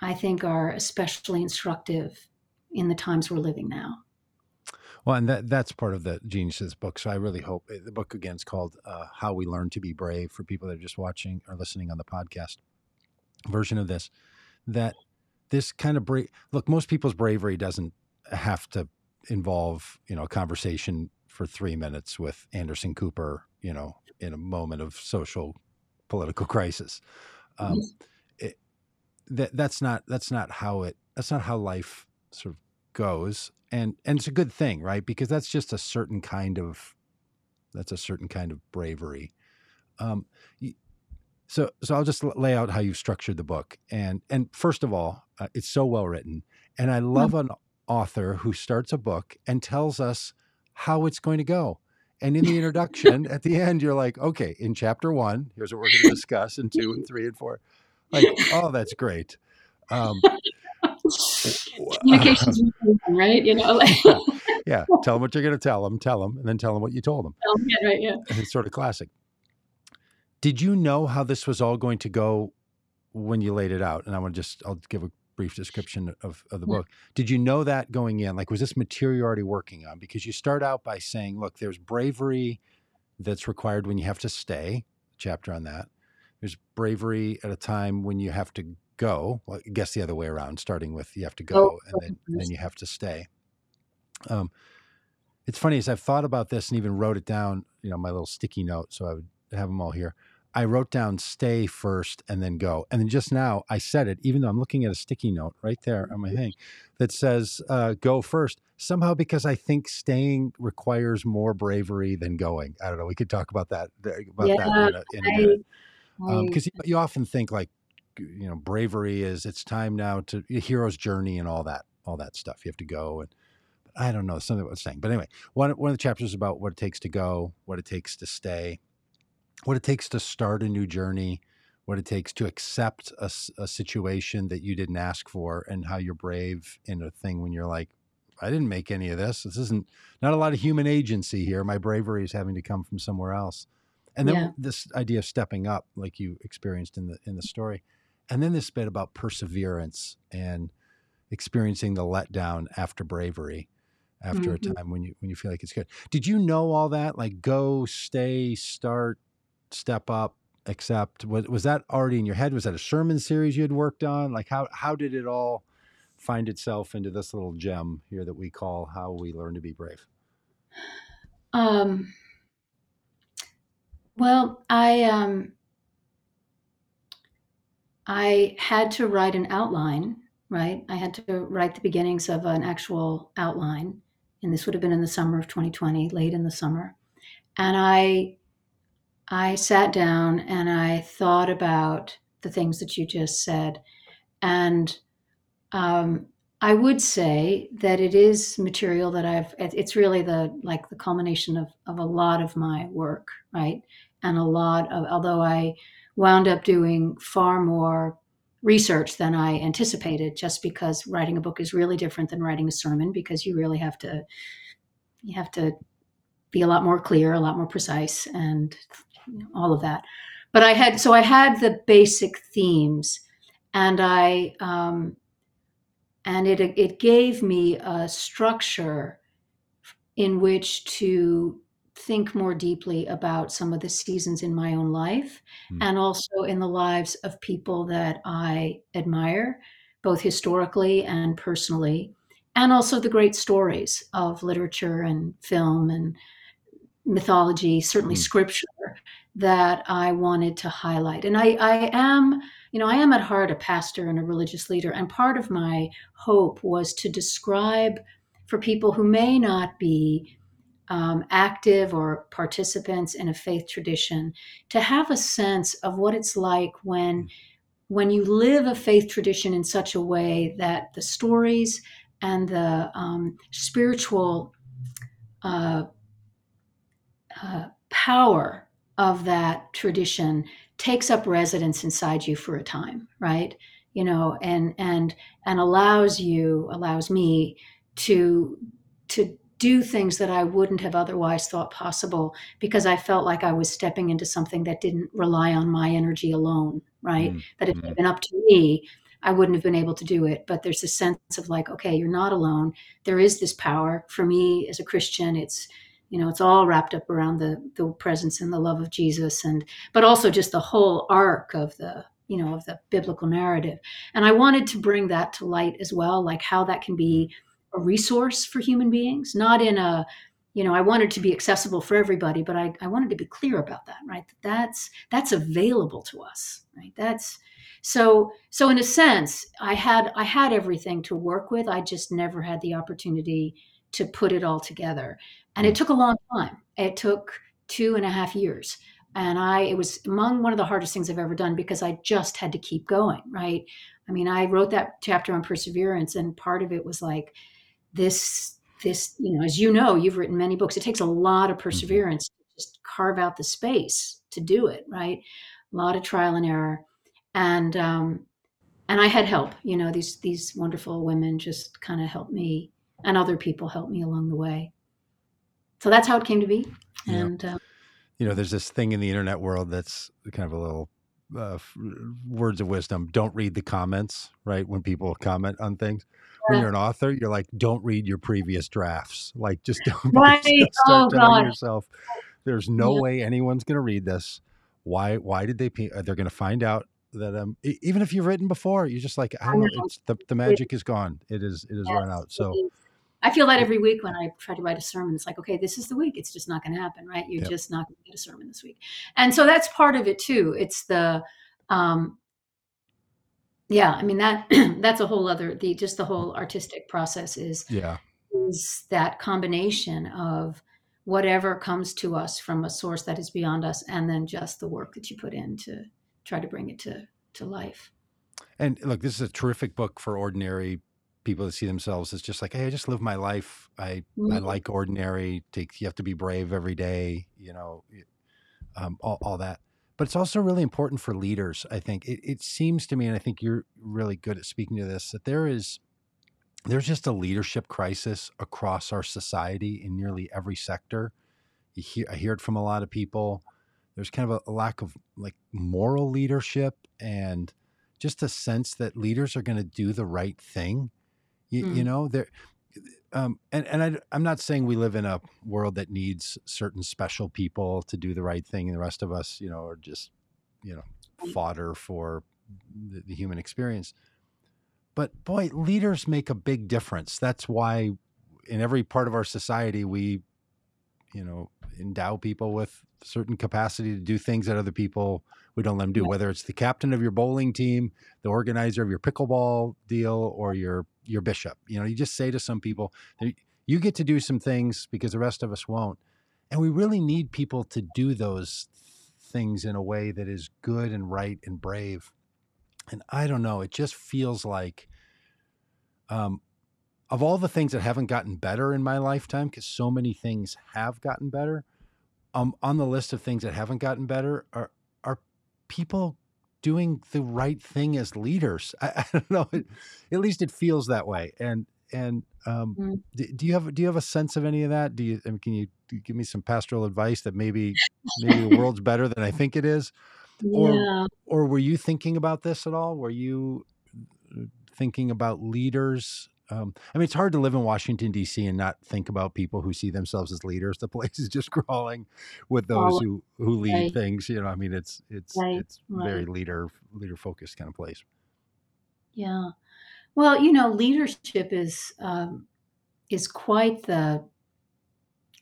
I think are especially instructive in the times we're living now. Well, and that that's part of the geniuses book. So I really hope eh, the book again is called uh, "How We Learn to Be Brave" for people that are just watching or listening on the podcast version of this. That this kind of brave look, most people's bravery doesn't have to involve you know a conversation for three minutes with Anderson Cooper, you know, in a moment of social political crisis. Um, mm-hmm that that's not that's not how it that's not how life sort of goes and and it's a good thing right because that's just a certain kind of that's a certain kind of bravery um so so i'll just lay out how you've structured the book and and first of all uh, it's so well written and i hmm. love an author who starts a book and tells us how it's going to go and in the introduction at the end you're like okay in chapter one here's what we're going to discuss in two and three and four like, oh, that's great. Um, Communications, right? You know, like yeah. Tell them what you're going to tell them. Tell them, and then tell them what you told them. Yeah, right. Yeah. And it's sort of classic. Did you know how this was all going to go when you laid it out? And I want to just I'll give a brief description of, of the yeah. book. Did you know that going in? Like, was this material you're already working on? Because you start out by saying, look, there's bravery that's required when you have to stay. Chapter on that. There's bravery at a time when you have to go. Well, I guess the other way around, starting with you have to go oh, and then, and then you have to stay. Um, it's funny as I've thought about this and even wrote it down, you know, my little sticky note, so I would have them all here. I wrote down stay first and then go. And then just now I said it, even though I'm looking at a sticky note right there on my mm-hmm. thing that says uh, go first. Somehow, because I think staying requires more bravery than going. I don't know. We could talk about that about yeah, that in a, in a minute because um, you, you often think like you know bravery is it's time now to hero's journey and all that all that stuff. You have to go and i don't know something about saying. But anyway one, one of the chapters is about what it takes to go what it takes to stay what it takes to start a new journey what it takes to accept a, a situation that you didn't ask for and how you're brave in a thing when you're like i didn't make any of this. This isn't not a lot of human agency here. My bravery is having to come from somewhere else. And then yeah. this idea of stepping up like you experienced in the in the story and then this bit about perseverance and experiencing the letdown after bravery after Mhm. a time when you when you feel like it's good. Did you know all that? Like go, stay, start, step up, accept. Was was that already in your head? Was that a sermon series you had worked on? Like how how did it all find itself into this little gem here that we call how we learn to be brave? Um, well, I um, I had to write an outline, right? I had to write the beginnings of an actual outline, and this would have been in the summer of 2020, late in the summer. And I I sat down and I thought about the things that you just said, and um, I would say that it is material that I've. It's really the like the culmination of of a lot of my work, right? And a lot of although I wound up doing far more research than I anticipated, just because writing a book is really different than writing a sermon because you really have to you have to be a lot more clear, a lot more precise, and all of that. But I had so I had the basic themes, and I um, and it it gave me a structure in which to think more deeply about some of the seasons in my own life Mm. and also in the lives of people that I admire, both historically and personally, and also the great stories of literature and film and mythology, certainly Mm. scripture, that I wanted to highlight. And I, I am, you know, I am at heart a pastor and a religious leader. And part of my hope was to describe for people who may not be um, active or participants in a faith tradition to have a sense of what it's like when when you live a faith tradition in such a way that the stories and the um, spiritual uh, uh, power of that tradition takes up residence inside you for a time right? You know and and and allows you allows me to to do things that I wouldn't have otherwise thought possible because I felt like I was stepping into something that didn't rely on my energy alone, right? Mm, That if it mm. had been up to me, I wouldn't have been able to do it. But there's a sense of like, okay, you're not alone. There is this power. For me as a Christian, it's you know, it's all wrapped up around the the presence and the love of Jesus and but also just the whole arc of the you know of the biblical narrative and i wanted to bring that to light as well like how that can be a resource for human beings not in a you know i wanted to be accessible for everybody but i, I wanted to be clear about that right? That's that's available to us right? That's so so in a sense i had i had everything to work with. I just never had the opportunity to put it all together. And it mm. took a long time. It took two and a half years. And i it was among one of the hardest things i've ever done because i just had to keep going right? I mean i wrote that chapter on perseverance and part of it was like this this you know as you know you've written many books it takes a lot of perseverance to just carve out the space to do it right a lot of trial and error and um and i had help you know these these wonderful women just kind of helped me and other people helped me along the way so that's how it came to be Yeah. and uh, You know, there's this thing in the internet world that's kind of a little uh, words of wisdom. Don't read the comments, right? When people comment on things. When you're an author, you're like, don't read your previous drafts. Like, just don't Right. just Oh, start telling God. yourself, there's no Yeah. way anyone's going to read this. Why? Why did they? uh, They're going to find out that um, even if you've written before, you're just like, I don't know. know. It's the the magic is gone. It is. It is run out. So. I feel that every week when I try to write a sermon. It's like, okay, this is the week. It's just not going to happen, right? You're Yep. just not going to get a sermon this week. And so that's part of it too. It's the, um, yeah, I mean that that's a whole other the just the whole artistic process is Yeah. is that combination of whatever comes to us from a source that is beyond us, and then just the work that you put in to try to bring it to to life. And look, this is a terrific book for ordinary people that see themselves as just like, hey, I just live my life. I I Mhm. like ordinary. Take you have to be brave every day. You know, um, all, all that. But it's also really important for leaders. I think it, it seems to me, and I think you're really good at speaking to this, that there is there's just a leadership crisis across our society in nearly every sector. You hear, I hear it from a lot of people. There's kind of a, a lack of like moral leadership and just a sense that leaders are going to do the right thing You, Mm. you know, there. Um, and and I, I'm not saying we live in a world that needs certain special people to do the right thing, and the rest of us, you know, are just, you know, fodder for the, the human experience. But boy, leaders make a big difference. That's why in every part of our society we, you know, endow people with certain capacity to do things that other people we don't let them do. Whether it's the captain of your bowling team, the organizer of your pickleball deal, or your your bishop. You know, you just say to some people, you get to do some things because the rest of us won't. And we really need people to do those things in a way that is good and right and brave. And I don't know, it just feels like um, of all the things that haven't gotten better in my lifetime, because so many things have gotten better, um, on the list of things that haven't gotten better are are people doing the right thing as leaders. I, I don't know. It, at least it feels that way. And and um, Mm. do, do you have do you have a sense of any of that? Do you I mean, can you, you give me some pastoral advice that maybe maybe the world's better than I think it is? Or Yeah. or were you thinking about this at all? Were you uh, thinking about leaders? Um, I mean, it's hard to live in Washington D.C. and not think about people who see themselves as leaders. The place is just crawling with those who who lead right. things. You know, I mean, it's it's Right. it's very Right. leader leader focused kind of place. Yeah. Well, you know, leadership is um, is quite the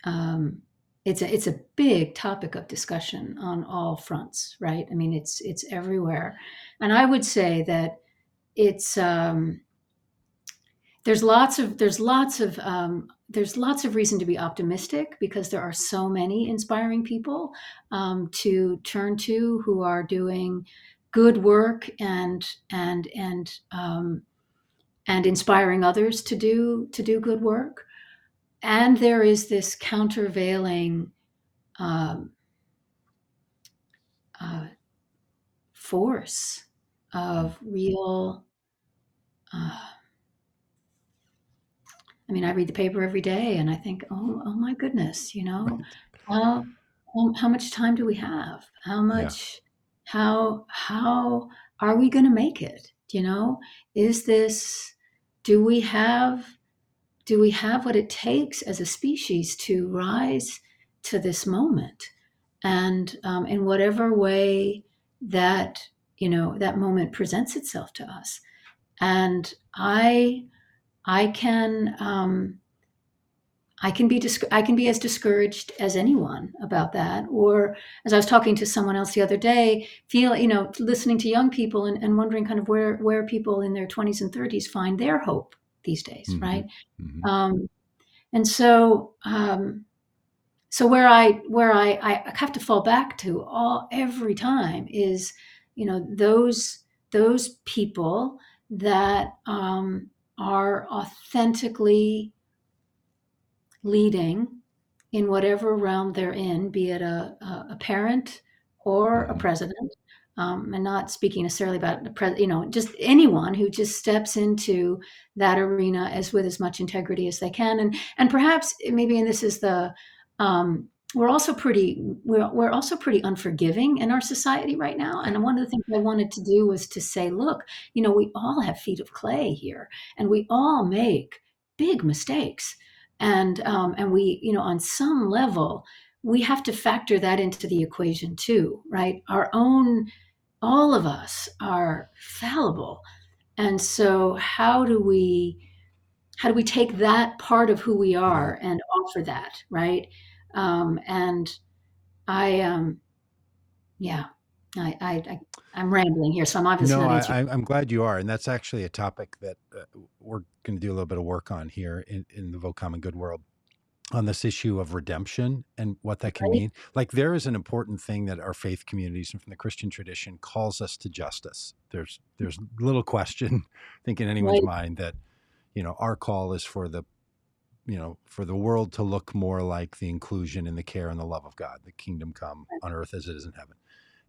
um, it's a it's a big topic of discussion on all fronts, right? I mean, it's it's everywhere, and I would say that it's um, there's lots of there's lots of um, there's lots of reason to be optimistic because there are so many inspiring people um, to turn to who are doing good work and and and um, and inspiring others to do to do good work. And there is this countervailing um, uh, force of real. Uh, I mean, I read the paper every day, and I think, oh, oh my goodness, you know, how how much time do we have? How Yeah. much? How how are we going to make it? You know, is this? Do we have? Do we have what it takes as a species to rise to this moment? And um, in whatever way that you know that moment presents itself to us, and I I can um, I can be dis- I can be as discouraged as anyone about that. Or as I was talking to someone else the other day, feel you know listening to young people and, and wondering kind of where where people in their twenties and thirties find their hope these days, hmm right? hmm Um, and so um, so where I where I, I have to fall back to all every time is you know those those people that um, are authentically leading in whatever realm they're in, be it a, a, parent or a hmm president, um, and not speaking necessarily about the pres, you know, just anyone who just steps into that arena as with as much integrity as they can, and and perhaps maybe, and this is the, um, we're also pretty we're, we're also pretty unforgiving in our society right now. And one of the things i wanted to do was to say look you know we all have feet of clay here and we all make big mistakes. And um, and we you know on some level we have to factor that into the equation too right? Our own all of us are fallible. And so how do we how do we take that part of who we are and offer that right um, and i um yeah I, I i i'm rambling here so i'm obviously No, not I, I'm glad you are, and that's actually a topic that uh, we're going to do a little bit of work on here in, in the Vote Common Good world on this issue of redemption and what that can right mean. Like there is an important thing that our faith communities and from the Christian tradition calls us to justice. There's there's little question, I think, in anyone's right mind that you know our call is for the you know for the world to look more like the inclusion and the care and the love of God, the kingdom come on earth as it is in heaven,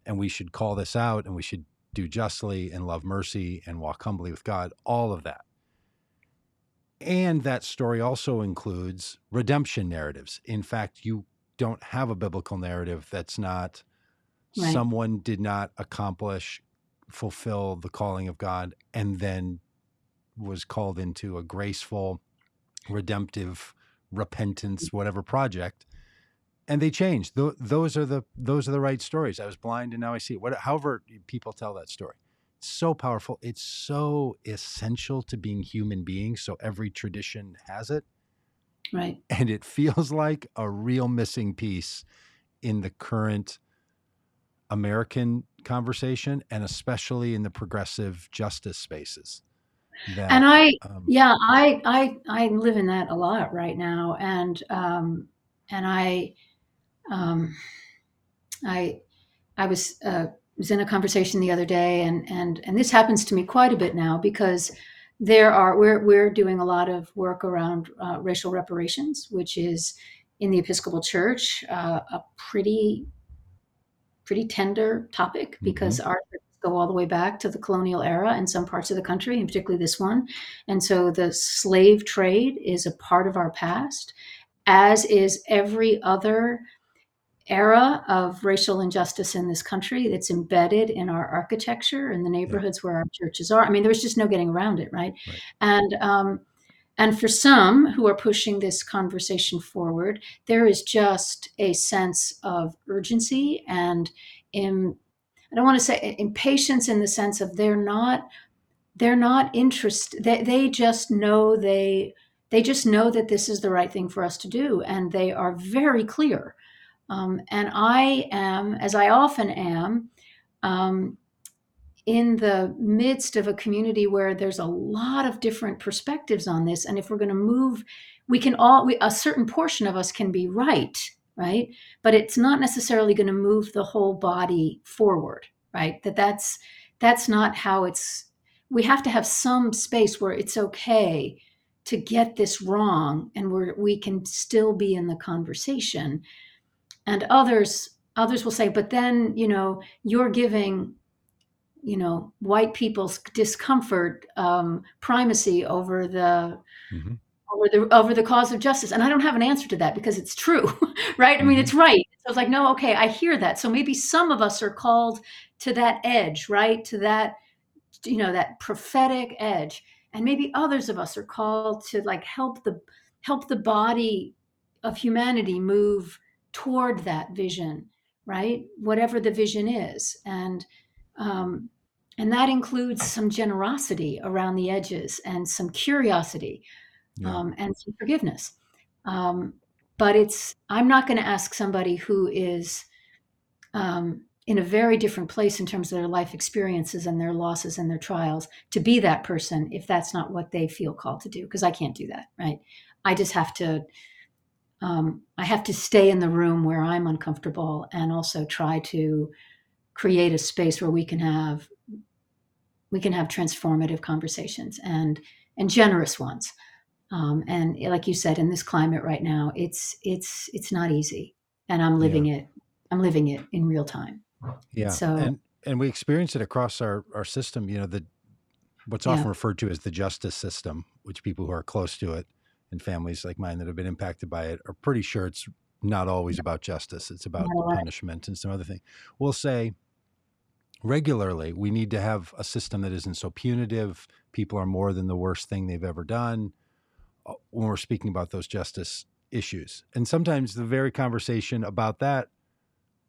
and we should call this out and we should do justly and love mercy and walk humbly with God. All of that. And that story also includes redemption narratives. In fact, you don't have a biblical narrative that's not right someone did not accomplish, fulfill the calling of God, and then was called into a graceful, redemptive, repentance, whatever project, and they changed. Th- those are the those are the right stories. I was blind and now I see. What, however, people tell that story. It's so powerful. It's so essential to being human beings. So every tradition has it, Right. and it feels like a real missing piece in the current American conversation, and especially in the progressive justice spaces. That, And I, um, yeah, I, I, I live in that a lot right now, and um, and I, um, I, I was uh, was in a conversation the other day, and and and this happens to me quite a bit now because there are we're we're doing a lot of work around uh, racial reparations, which is in the Episcopal Church uh, a pretty pretty tender topic because our churches go all the way back to the colonial era in some parts of the country, and particularly this one. And so the slave trade is a part of our past, as is every other era of racial injustice in this country that's embedded in our architecture in the neighborhoods where our churches are. I mean, there's just no getting around it, right? Right. And um, and for some who are pushing this conversation forward, there is just a sense of urgency and in I don't want to say impatience in the sense of they're not they're not interested they, they just know they they just know that this is the right thing for us to do and they are very clear. Um, and i am as i often am um, in the midst of a community where there's a lot of different perspectives on this and if we're going to move we can all we, a certain portion of us can be right right? But it's not necessarily going to move the whole body forward right? That that's that's not how it's we have to have some space where it's okay to get this wrong and where we can still be in the conversation. And others others will say but then you know you're giving you know white people's discomfort um, primacy over the Mhm. Over the over the cause of justice and i don't have an answer to that because it's true right? I mean Mhm. it's right. So it's like no okay i hear that. So maybe some of us are called to that edge right? To that you know that prophetic edge. And maybe others of us are called to like help the help the body of humanity move toward that vision right? Whatever the vision is. And um, and that includes some generosity around the edges and some curiosity Yeah. um, and some forgiveness. Um, but it's I'm not going to ask somebody who is um, in a very different place in terms of their life experiences and their losses and their trials to be that person if that's not what they feel called to do because I can't do that right. I just have to um, I have to stay in the room where I'm uncomfortable and also try to create a space where we can have we can have transformative conversations and and generous ones um, and like you said in this climate right now it's it's it's not easy and i'm living it i'm living it in real time Yeah. So- and and we experience it across our our system. You know, the what's Yeah. often referred to as the justice system, which people who are close to it and families like mine that have been impacted by it are pretty sure it's not always about justice. It's about punishment and some other thing. We'll say regularly we need to have a system that isn't so punitive. People are more than the worst thing they've ever done when we're speaking about those justice issues. And sometimes the very conversation about that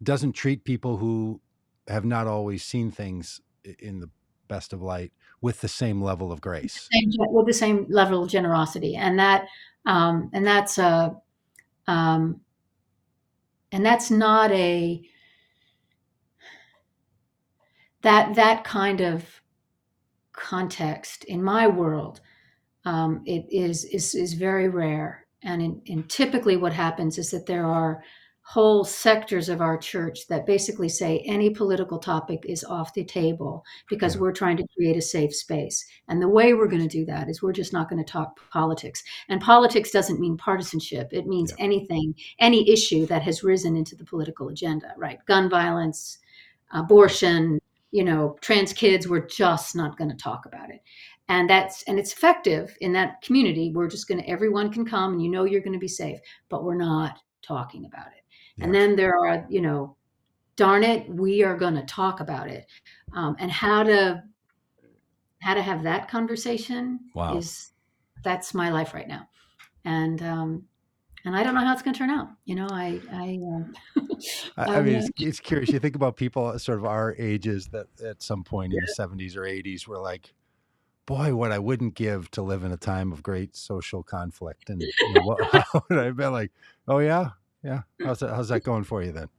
doesn't treat people who have not always seen things in the best of light with the same level of grace. Same with the same level of generosity and that um, and that's a um, and that's not a that that kind of context in my world um, it is is is very rare. And in, typically what happens is that there are whole sectors of our church that basically say any political topic is off the table because Yeah. we're trying to create a safe space. And the way we're going to do that is we're just not going to talk politics. And politics doesn't mean partisanship. It means anything any issue that has risen into the political agenda right? Gun violence abortion you know trans kids we're just not going to talk about it and that's and it's effective in that community we're just going to everyone can come and you know you're going to be safe but we're not talking about it and then there are you know darn it we are going to talk about it um, and how to how to have that conversation Wow. is that's my life right now. And um, and I don't know how it's going to turn out. You know, I I um, I, I mean, uh, it's, it's curious. You think about people sort of our ages that at some point in the 70s or 80s were like, boy, what I wouldn't give to live in a time of great social conflict. And you know, what, how would I have been like, oh, yeah, yeah. How's that, how's that going for you then?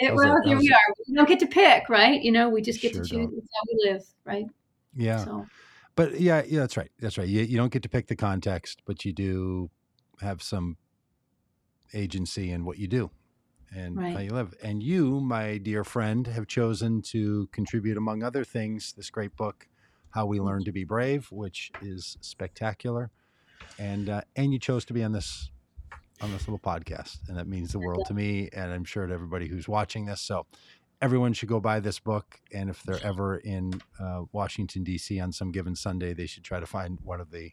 Eh, it- well, that- here we are. We don't get to pick, right? You know, we just get Sure to choose don't. how we live, right? Yeah. So But yeah, yeah, that's right. That's right. You, you don't get to pick the context, but you do have some agency in what you do and how you live. And you, my dear friend, have chosen to contribute, among other things, this great book, How We Learn to Be Brave, which is spectacular. And uh, and you chose to be on this on this little podcast, and that means the world to me, and I'm sure to everybody who's watching this. So everyone should go buy this book, and if they're ever in uh, Washington D.C. on some given Sunday, they should try to find one of the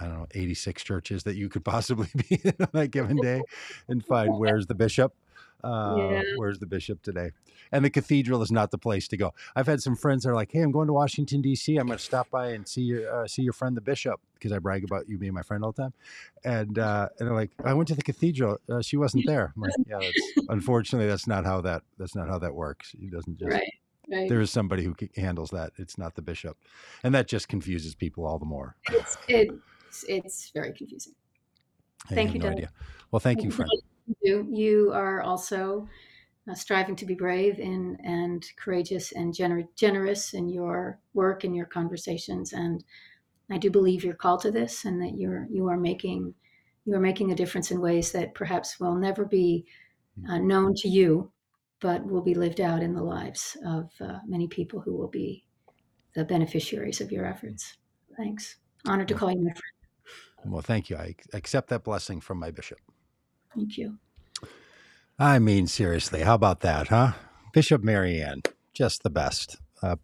I don't know 86 churches that you could possibly be in on that given day, and find where's the bishop. Uh, Yeah. Where's the bishop today? And the cathedral is not the place to go. I've had some friends that are like, "Hey, I'm going to Washington D.C. I'm going to stop by and see your uh, see your friend the bishop because I brag about you being my friend all the time." And uh, and they're like, "I went to the cathedral. Uh, she wasn't there." I'm like, "Yeah, that's, unfortunately, that's not how that that's not how that works. He doesn't just right, right. there is somebody who handles that. It's not the bishop, and that just confuses people all the more. It's it's it's very confusing. I Thank you, no. Well, thank you, friend. You you are also uh, striving to be brave and and courageous and gener- generous in your work and your conversations. And I do believe you're called to this, and that you're you are making you are making a difference in ways that perhaps will never be uh, known to you, but will be lived out in the lives of uh, many people who will be the beneficiaries of your efforts. Thanks. Honored to call you my friend. Well, thank you. I accept that blessing from my bishop. Thank you. I mean, seriously, how about that, huh? Bishop Mariann, just the best. Uh,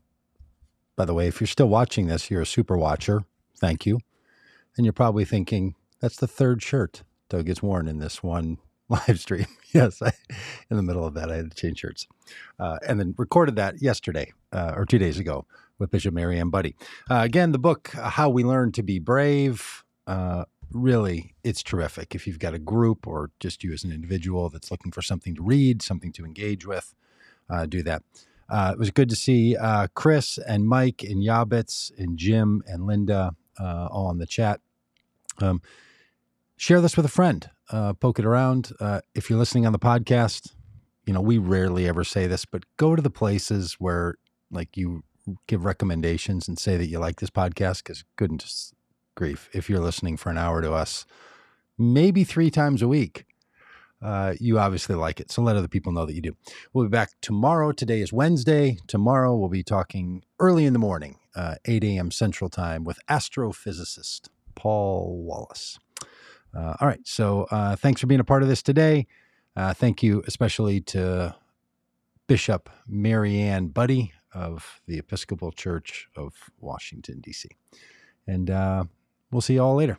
by the way, if you're still watching this, you're a super watcher. Thank you. And you're probably thinking, that's the third shirt Doug gets worn in this one live stream. yes, I, in the middle of that, I had to change shirts. Uh, and then recorded that yesterday uh, or two days ago with Bishop Mariann Budde. Uh, again, the book, How We Learn to Be Brave, uh, really, it's terrific. If you've got a group or just you as an individual that's looking for something to read, something to engage with, uh, do that. Uh, it was good to see uh, Chris and Mike and Yabitz and Jim and Linda uh, all in the chat. Um, share this with a friend. Uh, poke it around. Uh, if you're listening on the podcast, you know we rarely ever say this, but go to the places where like you give recommendations and say that you like this podcast because goodness grief, if you're listening for an hour to us, maybe three times a week, uh, you obviously like it. So let other people know that you do. We'll be back tomorrow. Today is Wednesday. Tomorrow we'll be talking early in the morning, uh, 8 a.m. Central Time, with astrophysicist Paul Wallace. Uh, all right. So uh, thanks for being a part of this today. Uh, thank you especially to Bishop Mariann Budde of the Episcopal Church of Washington, D.C. And uh, we'll see you all later.